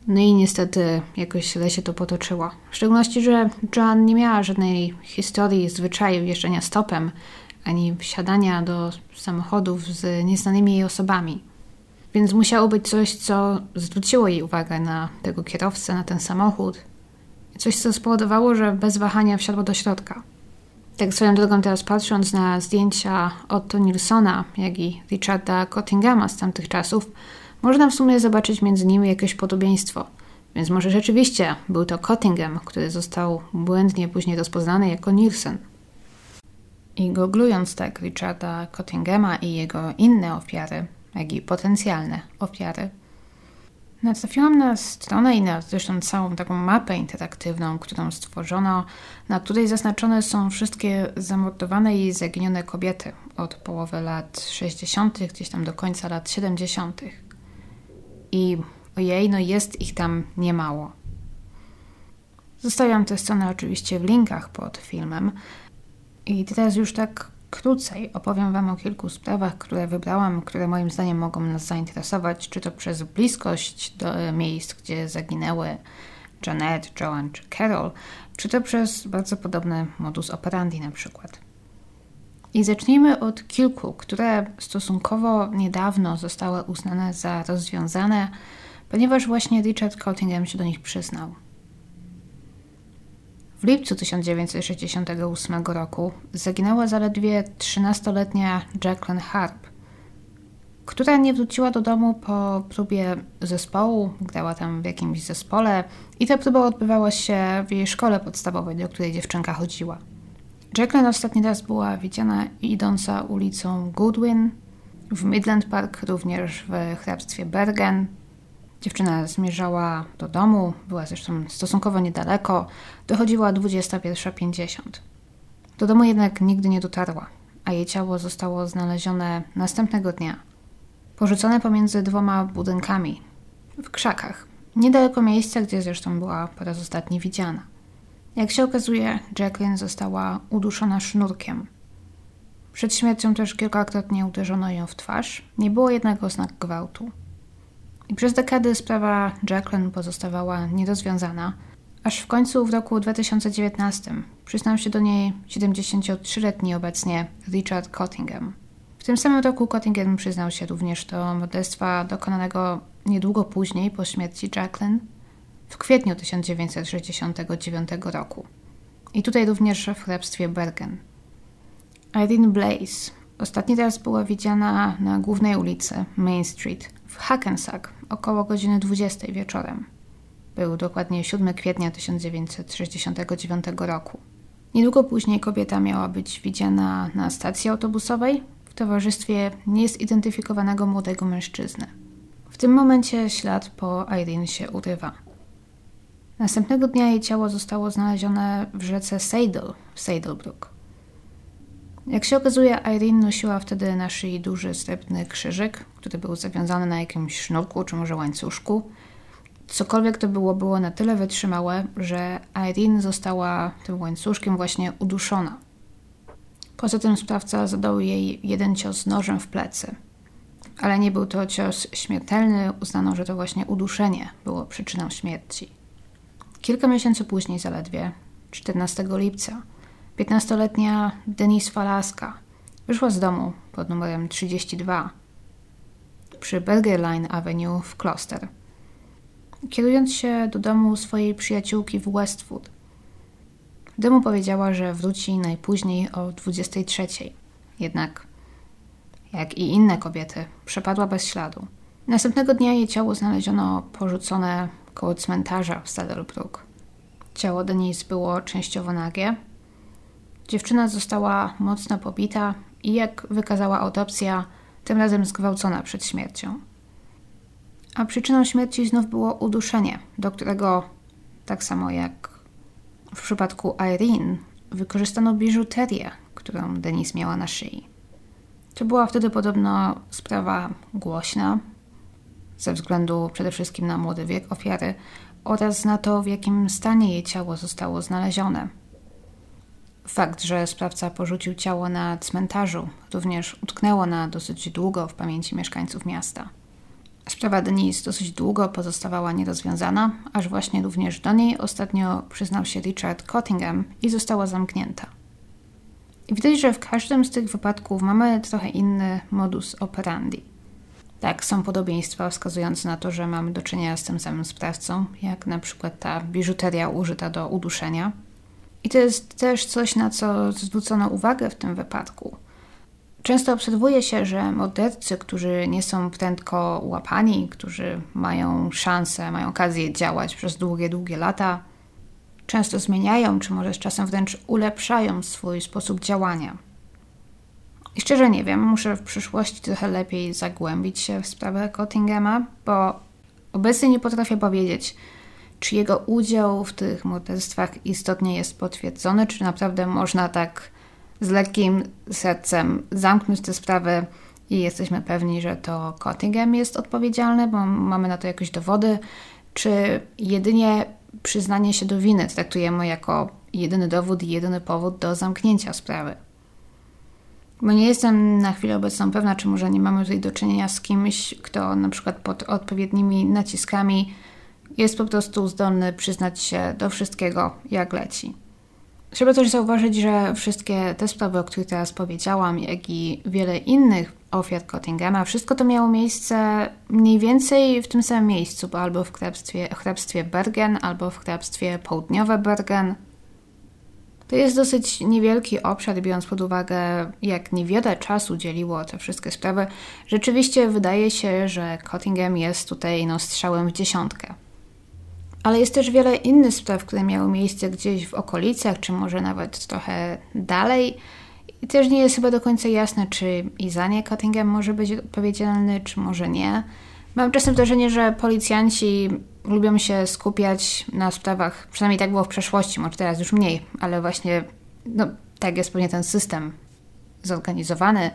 No i niestety jakoś źle się to potoczyło. W szczególności, że Joan nie miała żadnej historii, zwyczaju jeżdżenia stopem, ani wsiadania do samochodów z nieznanymi jej osobami. Więc musiało być coś, co zwróciło jej uwagę na tego kierowcę, na ten samochód. Coś, co spowodowało, że bez wahania wsiadła do środka. Tak swoją drogą teraz patrząc na zdjęcia Otto Nilsona, jak i Richarda Cottinghama z tamtych czasów, można w sumie zobaczyć między nimi jakieś podobieństwo. Więc może rzeczywiście był to Cottingham, który został błędnie później rozpoznany jako Nielsen. I googlując tak Richarda Cottinghama i jego inne ofiary, jak i potencjalne ofiary, natrafiłam na stronę i na zresztą całą taką mapę interaktywną, którą stworzono, na której zaznaczone są wszystkie zamordowane i zaginione kobiety od połowy lat 60., gdzieś tam do końca lat 70. I ojej, no jest ich tam niemało. Zostawiam tę stronę oczywiście w linkach pod filmem. I teraz już tak krócej opowiem Wam o kilku sprawach, które wybrałam, które moim zdaniem mogą nas zainteresować, czy to przez bliskość do miejsc, gdzie zaginęły Janet, Joan czy Carol, czy to przez bardzo podobny modus operandi na przykład. I zacznijmy od kilku, które stosunkowo niedawno zostały uznane za rozwiązane, ponieważ właśnie Richard Cottingham się do nich przyznał. W lipcu 1968 roku zaginęła zaledwie 13-letnia Jacqueline Harp, która nie wróciła do domu po próbie zespołu, grała tam w jakimś zespole i ta próba odbywała się w jej szkole podstawowej, do której dziewczynka chodziła. Jacqueline ostatni raz była widziana idąca ulicą Goodwin w Midland Park, również w hrabstwie Bergen. Dziewczyna zmierzała do domu, była zresztą stosunkowo niedaleko, dochodziła 21.50. Do domu jednak nigdy nie dotarła, a jej ciało zostało znalezione następnego dnia. Porzucone pomiędzy dwoma budynkami, w krzakach, niedaleko miejsca, gdzie zresztą była po raz ostatni widziana. Jak się okazuje, Jacqueline została uduszona sznurkiem. Przed śmiercią też kilkakrotnie uderzono ją w twarz, nie było jednak oznak gwałtu. I przez dekady sprawa Jacqueline pozostawała nierozwiązana, aż w końcu w roku 2019 przyznał się do niej 73-letni obecnie Richard Cottingham. W tym samym roku Cottingham przyznał się również do morderstwa dokonanego niedługo później po śmierci Jacqueline w kwietniu 1969 roku. I tutaj również w hrabstwie Bergen. Irene Blaze ostatni raz była widziana na głównej ulicy Main Street w Hackensack około godziny 20 wieczorem. Był dokładnie 7 kwietnia 1969 roku. Niedługo później kobieta miała być widziana na stacji autobusowej w towarzystwie niezidentyfikowanego młodego mężczyzny. W tym momencie ślad po Irene się urywa. Następnego dnia jej ciało zostało znalezione w rzece Seidel w Seidelbrook. Jak się okazuje, Irene nosiła wtedy na szyi duży srebrny krzyżyk, który był zawiązany na jakimś sznurku czy może łańcuszku. Cokolwiek to było, było na tyle wytrzymałe, że Irene została tym łańcuszkiem właśnie uduszona. Poza tym sprawca zadał jej jeden cios nożem w plecy. Ale nie był to cios śmiertelny, uznano, że to właśnie uduszenie było przyczyną śmierci. Kilka miesięcy później zaledwie, 14 lipca, 15-letnia Denise Falaska wyszła z domu pod numerem 32 przy Berger Line Avenue w Kloster. Kierując się do domu swojej przyjaciółki w Westwood, domu powiedziała, że wróci najpóźniej o 23. Jednak, jak i inne kobiety, przepadła bez śladu. Następnego dnia jej ciało znaleziono porzucone koło cmentarza w Saddlebrook. Ciało Denise było częściowo nagie, Dziewczyna została mocno pobita i, jak wykazała autopsja, tym razem zgwałcona przed śmiercią. A przyczyną śmierci znów było uduszenie, do którego, tak samo jak w przypadku Irene, wykorzystano biżuterię, którą Denise miała na szyi. To była wtedy podobno sprawa głośna, ze względu przede wszystkim na młody wiek ofiary oraz na to, w jakim stanie jej ciało zostało znalezione – Fakt, że sprawca porzucił ciało na cmentarzu, również utknęło na dosyć długo w pamięci mieszkańców miasta. Sprawa Denise dosyć długo pozostawała nierozwiązana, aż właśnie również do niej ostatnio przyznał się Richard Cottingham i została zamknięta. I widać, że w każdym z tych wypadków mamy trochę inny modus operandi. Tak, są podobieństwa wskazujące na to, że mamy do czynienia z tym samym sprawcą, jak na przykład ta biżuteria użyta do uduszenia – i to jest też coś, na co zwrócono uwagę w tym wypadku. Często obserwuje się, że mordercy, którzy nie są prędko łapani, którzy mają szansę, mają okazję działać przez długie, długie lata, często zmieniają, czy może z czasem wręcz ulepszają swój sposób działania. I szczerze nie wiem, muszę w przyszłości trochę lepiej zagłębić się w sprawę Cottinghama, bo obecnie nie potrafię powiedzieć, czy jego udział w tych morderstwach istotnie jest potwierdzony, czy naprawdę można tak z lekkim sercem zamknąć tę sprawę i jesteśmy pewni, że to Cottingham jest odpowiedzialny, bo mamy na to jakieś dowody, czy jedynie przyznanie się do winy traktujemy jako jedyny dowód i jedyny powód do zamknięcia sprawy. Bo nie jestem na chwilę obecną pewna, czy może nie mamy tutaj do czynienia z kimś, kto na przykład pod odpowiednimi naciskami jest po prostu zdolny przyznać się do wszystkiego, jak leci. Trzeba też zauważyć, że wszystkie te sprawy, o których teraz powiedziałam, jak i wiele innych ofiar Cottinghama, wszystko to miało miejsce mniej więcej w tym samym miejscu, bo albo w hrabstwie, hrabstwie Bergen, albo w hrabstwie południowe Bergen. To jest dosyć niewielki obszar, biorąc pod uwagę, jak niewiele czasu dzieliło te wszystkie sprawy. Rzeczywiście wydaje się, że Cottingham jest tutaj no, strzałem w dziesiątkę. Ale jest też wiele innych spraw, które miały miejsce gdzieś w okolicach, czy może nawet trochę dalej. I też nie jest chyba do końca jasne, czy Izanie Cottingham może być odpowiedzialny, czy może nie. Mam czasem wrażenie, że policjanci lubią się skupiać na sprawach, przynajmniej tak było w przeszłości, może teraz już mniej, ale właśnie no, tak jest pewnie ten system zorganizowany,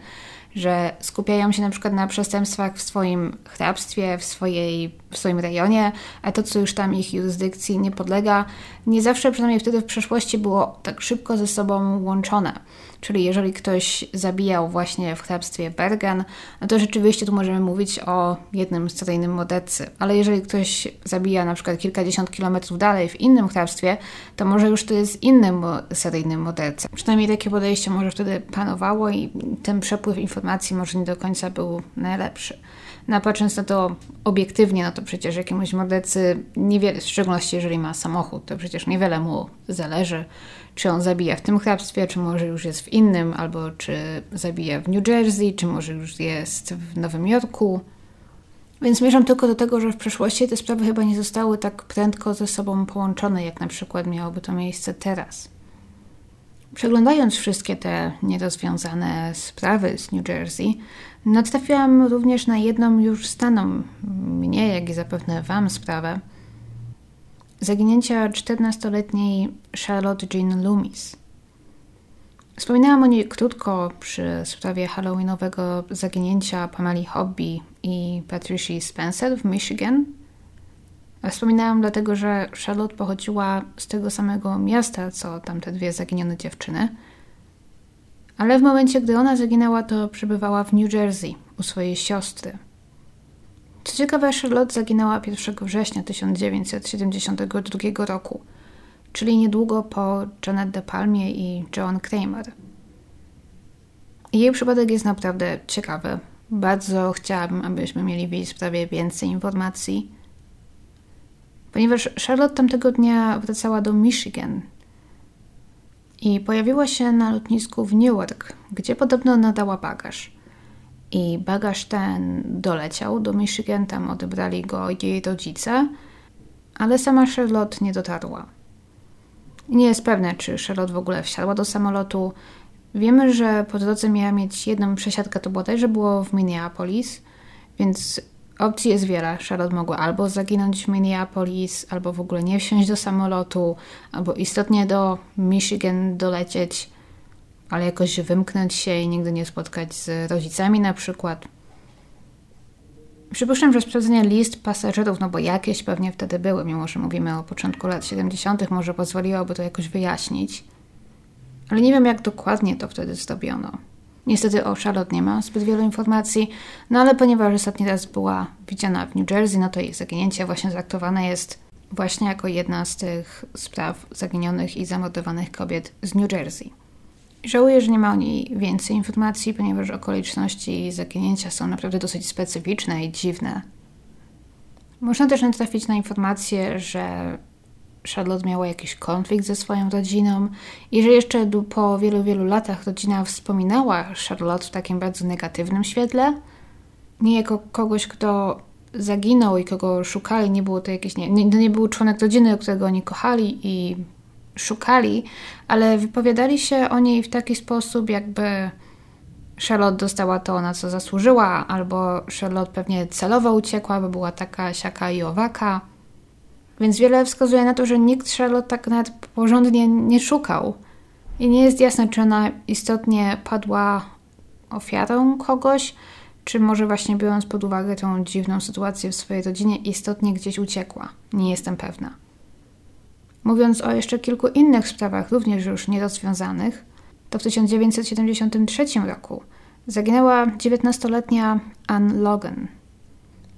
że skupiają się na przykład na przestępstwach w swoim hrabstwie, w, swojej, w swoim rejonie, a to, co już tam ich jurysdykcji nie podlega, nie zawsze, przynajmniej wtedy w przeszłości, było tak szybko ze sobą łączone. Czyli jeżeli ktoś zabijał właśnie w hrabstwie Bergen, no to rzeczywiście tu możemy mówić o jednym seryjnym mordercy. Ale jeżeli ktoś zabija na przykład kilkadziesiąt kilometrów dalej w innym hrabstwie, to może już to jest innym seryjnym morderca. Przynajmniej takie podejście może wtedy panowało i ten przepływ informacji może nie do końca był najlepszy. No patrząc na to obiektywnie, no to przecież jakiemuś mordercy niewiele, w szczególności jeżeli ma samochód, to przecież niewiele mu zależy czy on zabija w tym hrabstwie, czy może już jest w innym, albo czy zabija w New Jersey, czy może już jest w Nowym Jorku. Więc zmierzam tylko do tego, że w przeszłości te sprawy chyba nie zostały tak prędko ze sobą połączone, jak na przykład miałoby to miejsce teraz. Przeglądając wszystkie te nierozwiązane sprawy z New Jersey, natrafiłam również na jedną już staną mnie, jak i zapewne Wam sprawę – zaginięcia 14-letniej Charlotte Jean Loomis. Wspominałam o niej krótko przy sprawie halloweenowego zaginięcia Pameli Hobby i Patricia Spencer w Michigan. Wspominałam dlatego, że Charlotte pochodziła z tego samego miasta, co tamte dwie zaginione dziewczyny. Ale w momencie, gdy ona zaginęła, to przebywała w New Jersey u swojej siostry – co ciekawe, Charlotte zaginęła 1 września 1972 roku, czyli niedługo po Janet De Palmie i Joan Kramer. Jej przypadek jest naprawdę ciekawy. Bardzo chciałabym, abyśmy mieli w jej sprawie więcej informacji, ponieważ Charlotte tamtego dnia wracała do Michigan i pojawiła się na lotnisku w Newark, gdzie podobno nadała bagaż i bagaż ten doleciał do Michigan, tam odebrali go jej rodzice, ale sama Charlotte nie dotarła. Nie jest pewne, czy Charlotte w ogóle wsiadła do samolotu. Wiemy, że po drodze miała mieć jedną przesiadkę, to bodajże było w Minneapolis, więc opcji jest wiele. Charlotte mogła albo zaginąć w Minneapolis, albo w ogóle nie wsiąść do samolotu, albo istotnie do Michigan dolecieć ale jakoś wymknąć się i nigdy nie spotkać z rodzicami na przykład. Przypuszczam, że sprawdzenie list pasażerów, no bo jakieś pewnie wtedy były, mimo że mówimy o początku lat 70., może pozwoliłoby to jakoś wyjaśnić. Ale nie wiem, jak dokładnie to wtedy zrobiono. Niestety o Charlotte nie ma zbyt wielu informacji, no ale ponieważ ostatni raz była widziana w New Jersey, no to jej zaginięcie właśnie traktowane jest właśnie jako jedna z tych spraw zaginionych i zamordowanych kobiet z New Jersey. Żałuję, że nie ma o niej więcej informacji, ponieważ okoliczności zaginięcia są naprawdę dosyć specyficzne i dziwne. Można też natrafić na informację, że Charlotte miała jakiś konflikt ze swoją rodziną i że jeszcze po wielu, wielu latach rodzina wspominała Charlotte w takim bardzo negatywnym świetle. Nie jako kogoś, kto zaginął i kogo szukali, nie było to jakiś, nie, nie, nie był członek rodziny, którego oni kochali i szukali, ale wypowiadali się o niej w taki sposób, jakby Charlotte dostała to, na co zasłużyła, albo Charlotte pewnie celowo uciekła, bo była taka siaka i owaka. Więc wiele wskazuje na to, że nikt Charlotte tak nawet porządnie nie szukał. I nie jest jasne, czy ona istotnie padła ofiarą kogoś, czy może właśnie biorąc pod uwagę tą dziwną sytuację w swojej rodzinie, istotnie gdzieś uciekła. Nie jestem pewna. Mówiąc o jeszcze kilku innych sprawach, również już nierozwiązanych, to w 1973 roku zaginęła 19-letnia Anne Logan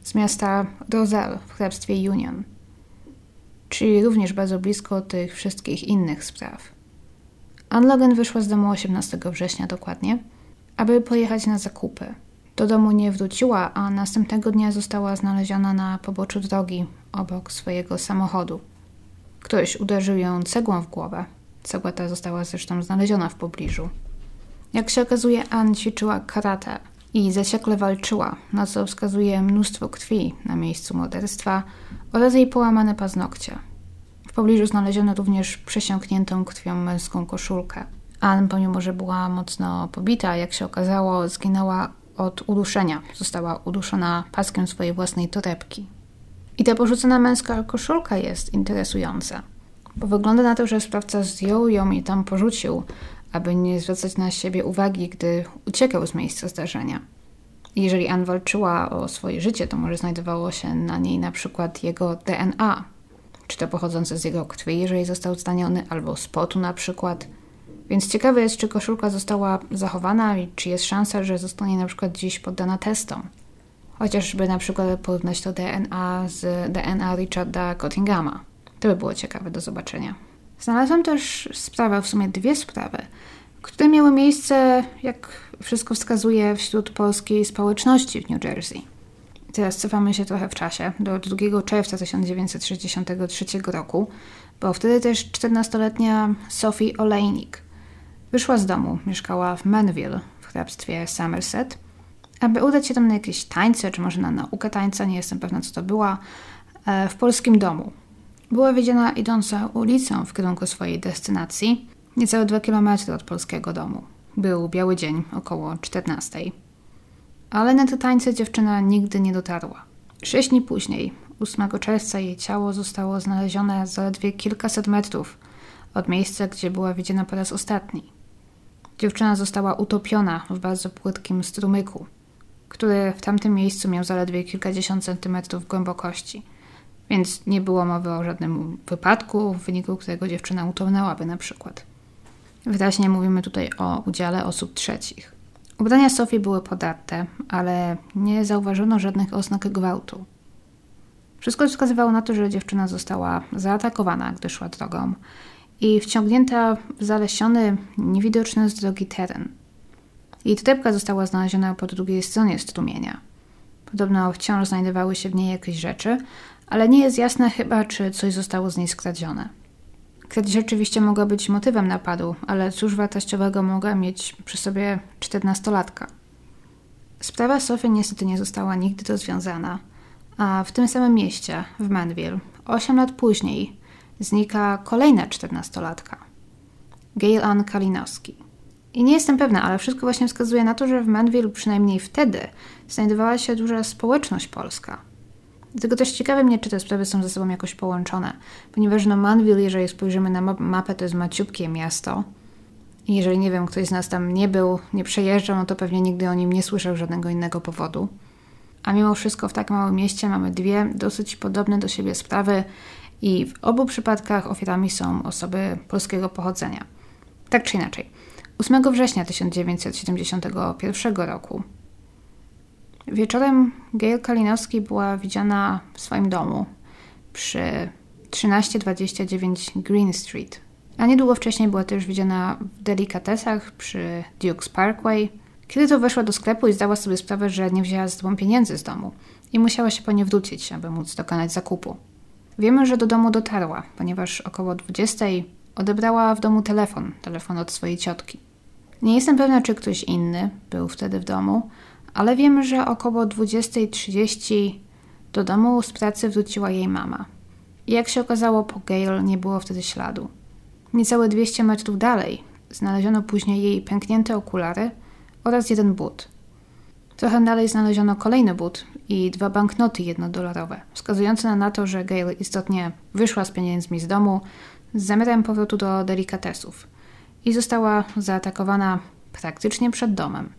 z miasta Roselle w hrabstwie Union, czyli również bardzo blisko tych wszystkich innych spraw. Anne Logan wyszła z domu 18 września dokładnie, aby pojechać na zakupy. Do domu nie wróciła, a następnego dnia została znaleziona na poboczu drogi obok swojego samochodu. Ktoś uderzył ją cegłą w głowę. Cegła ta została zresztą znaleziona w pobliżu. Jak się okazuje, Ann ćwiczyła karate i zaciekle walczyła, na co wskazuje mnóstwo krwi na miejscu morderstwa oraz jej połamane paznokcie. W pobliżu znaleziono również przesiąkniętą krwią męską koszulkę. Anne, pomimo że była mocno pobita, jak się okazało, zginęła od uduszenia. Została uduszona paskiem swojej własnej torebki. I ta porzucona męska koszulka jest interesująca, bo wygląda na to, że sprawca zdjął ją i tam porzucił, aby nie zwracać na siebie uwagi, gdy uciekał z miejsca zdarzenia. Jeżeli Anne walczyła o swoje życie, to może znajdowało się na niej na przykład jego DNA, czy to pochodzące z jego krwi, jeżeli został zraniony, albo z potu na przykład. Więc ciekawe jest, czy koszulka została zachowana i czy jest szansa, że zostanie na przykład dziś poddana testom. Chociażby na przykład porównać to DNA z DNA Richarda Cottinghama. To by było ciekawe do zobaczenia. Znalazłam też sprawę, w sumie dwie sprawy, które miały miejsce, jak wszystko wskazuje, wśród polskiej społeczności w New Jersey. Teraz cofamy się trochę w czasie, do 2 czerwca 1963 roku, bo wtedy też 14-letnia Sophie Olejnik wyszła z domu, mieszkała w Manville w hrabstwie Somerset, aby udać się tam na jakieś tańce, czy może na naukę tańca, nie jestem pewna co to była, e, w polskim domu. Była widziana idąca ulicą w kierunku swojej destynacji, niecałe 2 km od polskiego domu. Był biały dzień, około 14. Ale na te tańce dziewczyna nigdy nie dotarła. Sześć dni później, 8 czerwca, jej ciało zostało znalezione zaledwie kilkaset metrów od miejsca, gdzie była widziana po raz ostatni. Dziewczyna została utopiona w bardzo płytkim strumyku, który w tamtym miejscu miał zaledwie kilkadziesiąt centymetrów głębokości, więc nie było mowy o żadnym wypadku, w wyniku którego dziewczyna utonęłaby na przykład. Wyraźnie mówimy tutaj o udziale osób trzecich. Ubrania Sofii były podarte, ale nie zauważono żadnych oznak gwałtu. Wszystko wskazywało na to, że dziewczyna została zaatakowana, gdy szła drogą i wciągnięta w zalesiony, niewidoczny z drogi teren. Jej torebka została znaleziona po drugiej stronie strumienia. Podobno wciąż znajdowały się w niej jakieś rzeczy, ale nie jest jasne chyba, czy coś zostało z niej skradzione. Kradzież rzeczywiście mogła być motywem napadu, ale cóż wartościowego mogła mieć przy sobie czternastolatka? Sprawa Sofii niestety nie została nigdy rozwiązana, a w tym samym mieście, w Manville, 8 lat później, znika kolejna czternastolatka. Gail Ann Kalinowski. I nie jestem pewna, ale wszystko właśnie wskazuje na to, że w Manville przynajmniej wtedy znajdowała się duża społeczność polska – Dlatego też ciekawe mnie, czy te sprawy są ze sobą jakoś połączone, ponieważ no Manville, jeżeli spojrzymy na mapę, to jest maciupkie miasto. I jeżeli, nie wiem, ktoś z nas tam nie był, nie przejeżdżał, no to pewnie nigdy o nim nie słyszał żadnego innego powodu. A mimo wszystko w tak małym mieście mamy dwie dosyć podobne do siebie sprawy i w obu przypadkach ofiarami są osoby polskiego pochodzenia. Tak czy inaczej. 8 września 1971 roku Wieczorem Gail Kalinowski była widziana w swoim domu przy 1329 Green Street. A niedługo wcześniej była też widziana w delikatesach przy Duke's Parkway. Kiedy to weszła do sklepu i zdała sobie sprawę, że nie wzięła z sobą pieniędzy z domu i musiała się po nie wrócić, aby móc dokonać zakupu. Wiemy, że do domu dotarła, ponieważ około 20 odebrała w domu telefon, telefon od swojej ciotki. Nie jestem pewna, czy ktoś inny był wtedy w domu, ale wiemy, że około 20.30 do domu z pracy wróciła jej mama. Jak się okazało, po Gail nie było wtedy śladu. Niecałe 200 metrów dalej znaleziono później jej pęknięte okulary oraz jeden but. Trochę dalej znaleziono kolejny but i dwa banknoty jednodolarowe, wskazujące na to, że Gail istotnie wyszła z pieniędzmi z domu z zamiarem powrotu do delikatesów i została zaatakowana praktycznie przed domem.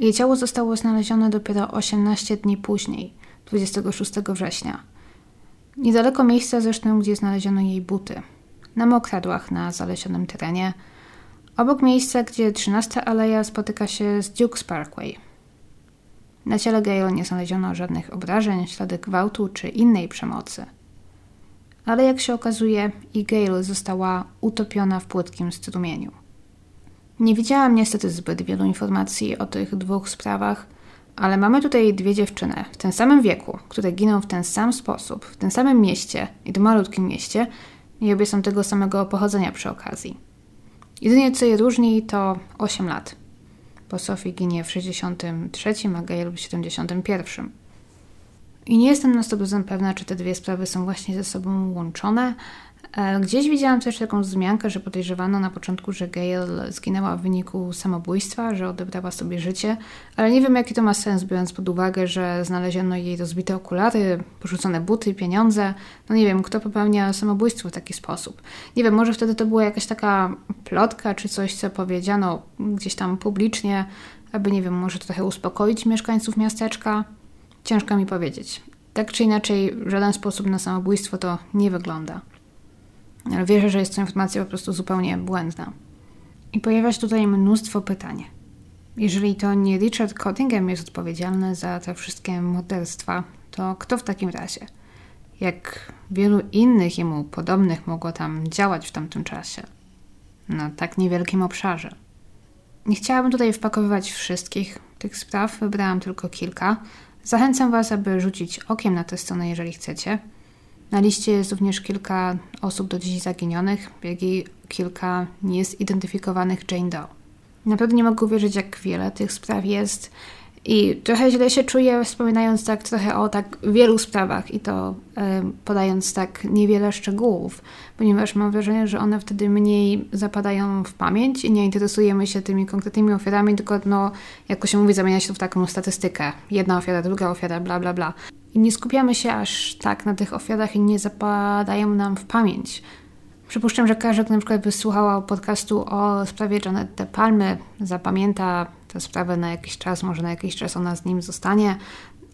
Jej ciało zostało znalezione dopiero 18 dni później, 26 września. Niedaleko miejsca zresztą, gdzie znaleziono jej buty. Na mokradłach na zalesionym terenie, obok miejsca, gdzie 13 aleja spotyka się z Duke's Parkway. Na ciele Gail nie znaleziono żadnych obrażeń, ślady gwałtu czy innej przemocy. Ale jak się okazuje, i Gail została utopiona w płytkim strumieniu. Nie widziałam niestety zbyt wielu informacji o tych dwóch sprawach, ale mamy tutaj dwie dziewczyny w tym samym wieku, które giną w ten sam sposób, w tym samym mieście i to malutkim mieście i obie są tego samego pochodzenia przy okazji. Jedynie co je różni to 8 lat, bo Sophie ginie w 63, a Gail w 71. I nie jestem na 100% pewna, czy te dwie sprawy są właśnie ze sobą łączone, E, gdzieś widziałam też taką wzmiankę, że podejrzewano na początku, że Gail zginęła w wyniku samobójstwa, że odebrała sobie życie, ale nie wiem jaki to ma sens, biorąc pod uwagę, że znaleziono jej rozbite okulary, porzucone buty, pieniądze. No nie wiem, kto popełnia samobójstwo w taki sposób. Nie wiem, może wtedy to była jakaś taka plotka, czy coś, co powiedziano gdzieś tam publicznie, aby, nie wiem, może trochę uspokoić mieszkańców miasteczka. Ciężko mi powiedzieć. Tak czy inaczej, w żaden sposób na samobójstwo to nie wygląda. Ale wierzę, że jest to informacja po prostu zupełnie błędna. I pojawia się tutaj mnóstwo pytań. Jeżeli to nie Richard Cottingham jest odpowiedzialny za te wszystkie morderstwa, to kto w takim razie? Jak wielu innych jemu podobnych mogło tam działać w tamtym czasie? Na tak niewielkim obszarze. Nie chciałabym tutaj wpakowywać wszystkich tych spraw, wybrałam tylko kilka. Zachęcam Was, aby rzucić okiem na tę stronę, jeżeli chcecie. Na liście jest również kilka osób do dziś zaginionych, jak i kilka niezidentyfikowanych Jane Doe. Naprawdę nie mogę uwierzyć, jak wiele tych spraw jest i trochę źle się czuję, wspominając tak trochę o tak wielu sprawach i to e, podając tak niewiele szczegółów, ponieważ mam wrażenie, że one wtedy mniej zapadają w pamięć i nie interesujemy się tymi konkretnymi ofiarami, tylko no, jak się mówi, zamienia się to w taką statystykę. Jedna ofiara, druga ofiara, bla, bla, bla. I nie skupiamy się aż tak na tych ofiarach i nie zapadają nam w pamięć. Przypuszczam, że każdy, kto na przykład wysłuchała podcastu o sprawie Janet De Palmy, zapamięta tę sprawę na jakiś czas, może na jakiś czas ona z nim zostanie.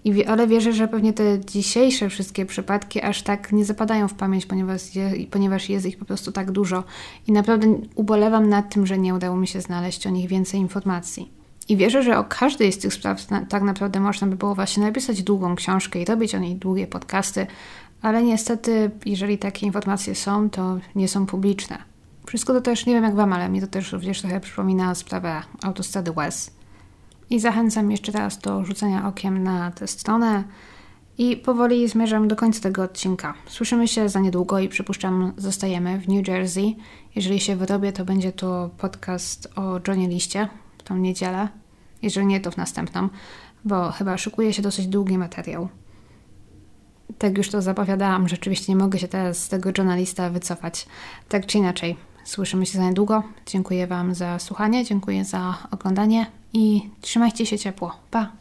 I, ale wierzę, że pewnie te dzisiejsze wszystkie przypadki aż tak nie zapadają w pamięć, ponieważ, je, ponieważ jest ich po prostu tak dużo. I naprawdę ubolewam nad tym, że nie udało mi się znaleźć o nich więcej informacji. I wierzę, że o każdej z tych spraw tak naprawdę można by było właśnie napisać długą książkę i robić o niej długie podcasty, ale niestety, jeżeli takie informacje są, to nie są publiczne. Wszystko to też, nie wiem jak Wam, ale mnie to też również trochę przypomina sprawę autostrady West. I zachęcam jeszcze raz do rzucenia okiem na tę stronę. I powoli zmierzam do końca tego odcinka. Słyszymy się za niedługo i przypuszczam, zostajemy w New Jersey. Jeżeli się wyrobię, to będzie to podcast o Johnie Liście w tą niedzielę. Jeżeli nie, to w następną, bo chyba szykuje się dosyć długi materiał. Tak już to zapowiadałam, rzeczywiście nie mogę się teraz z tego journalista wycofać. Tak czy inaczej, słyszymy się za niedługo. Dziękuję Wam za słuchanie, dziękuję za oglądanie i trzymajcie się ciepło. Pa!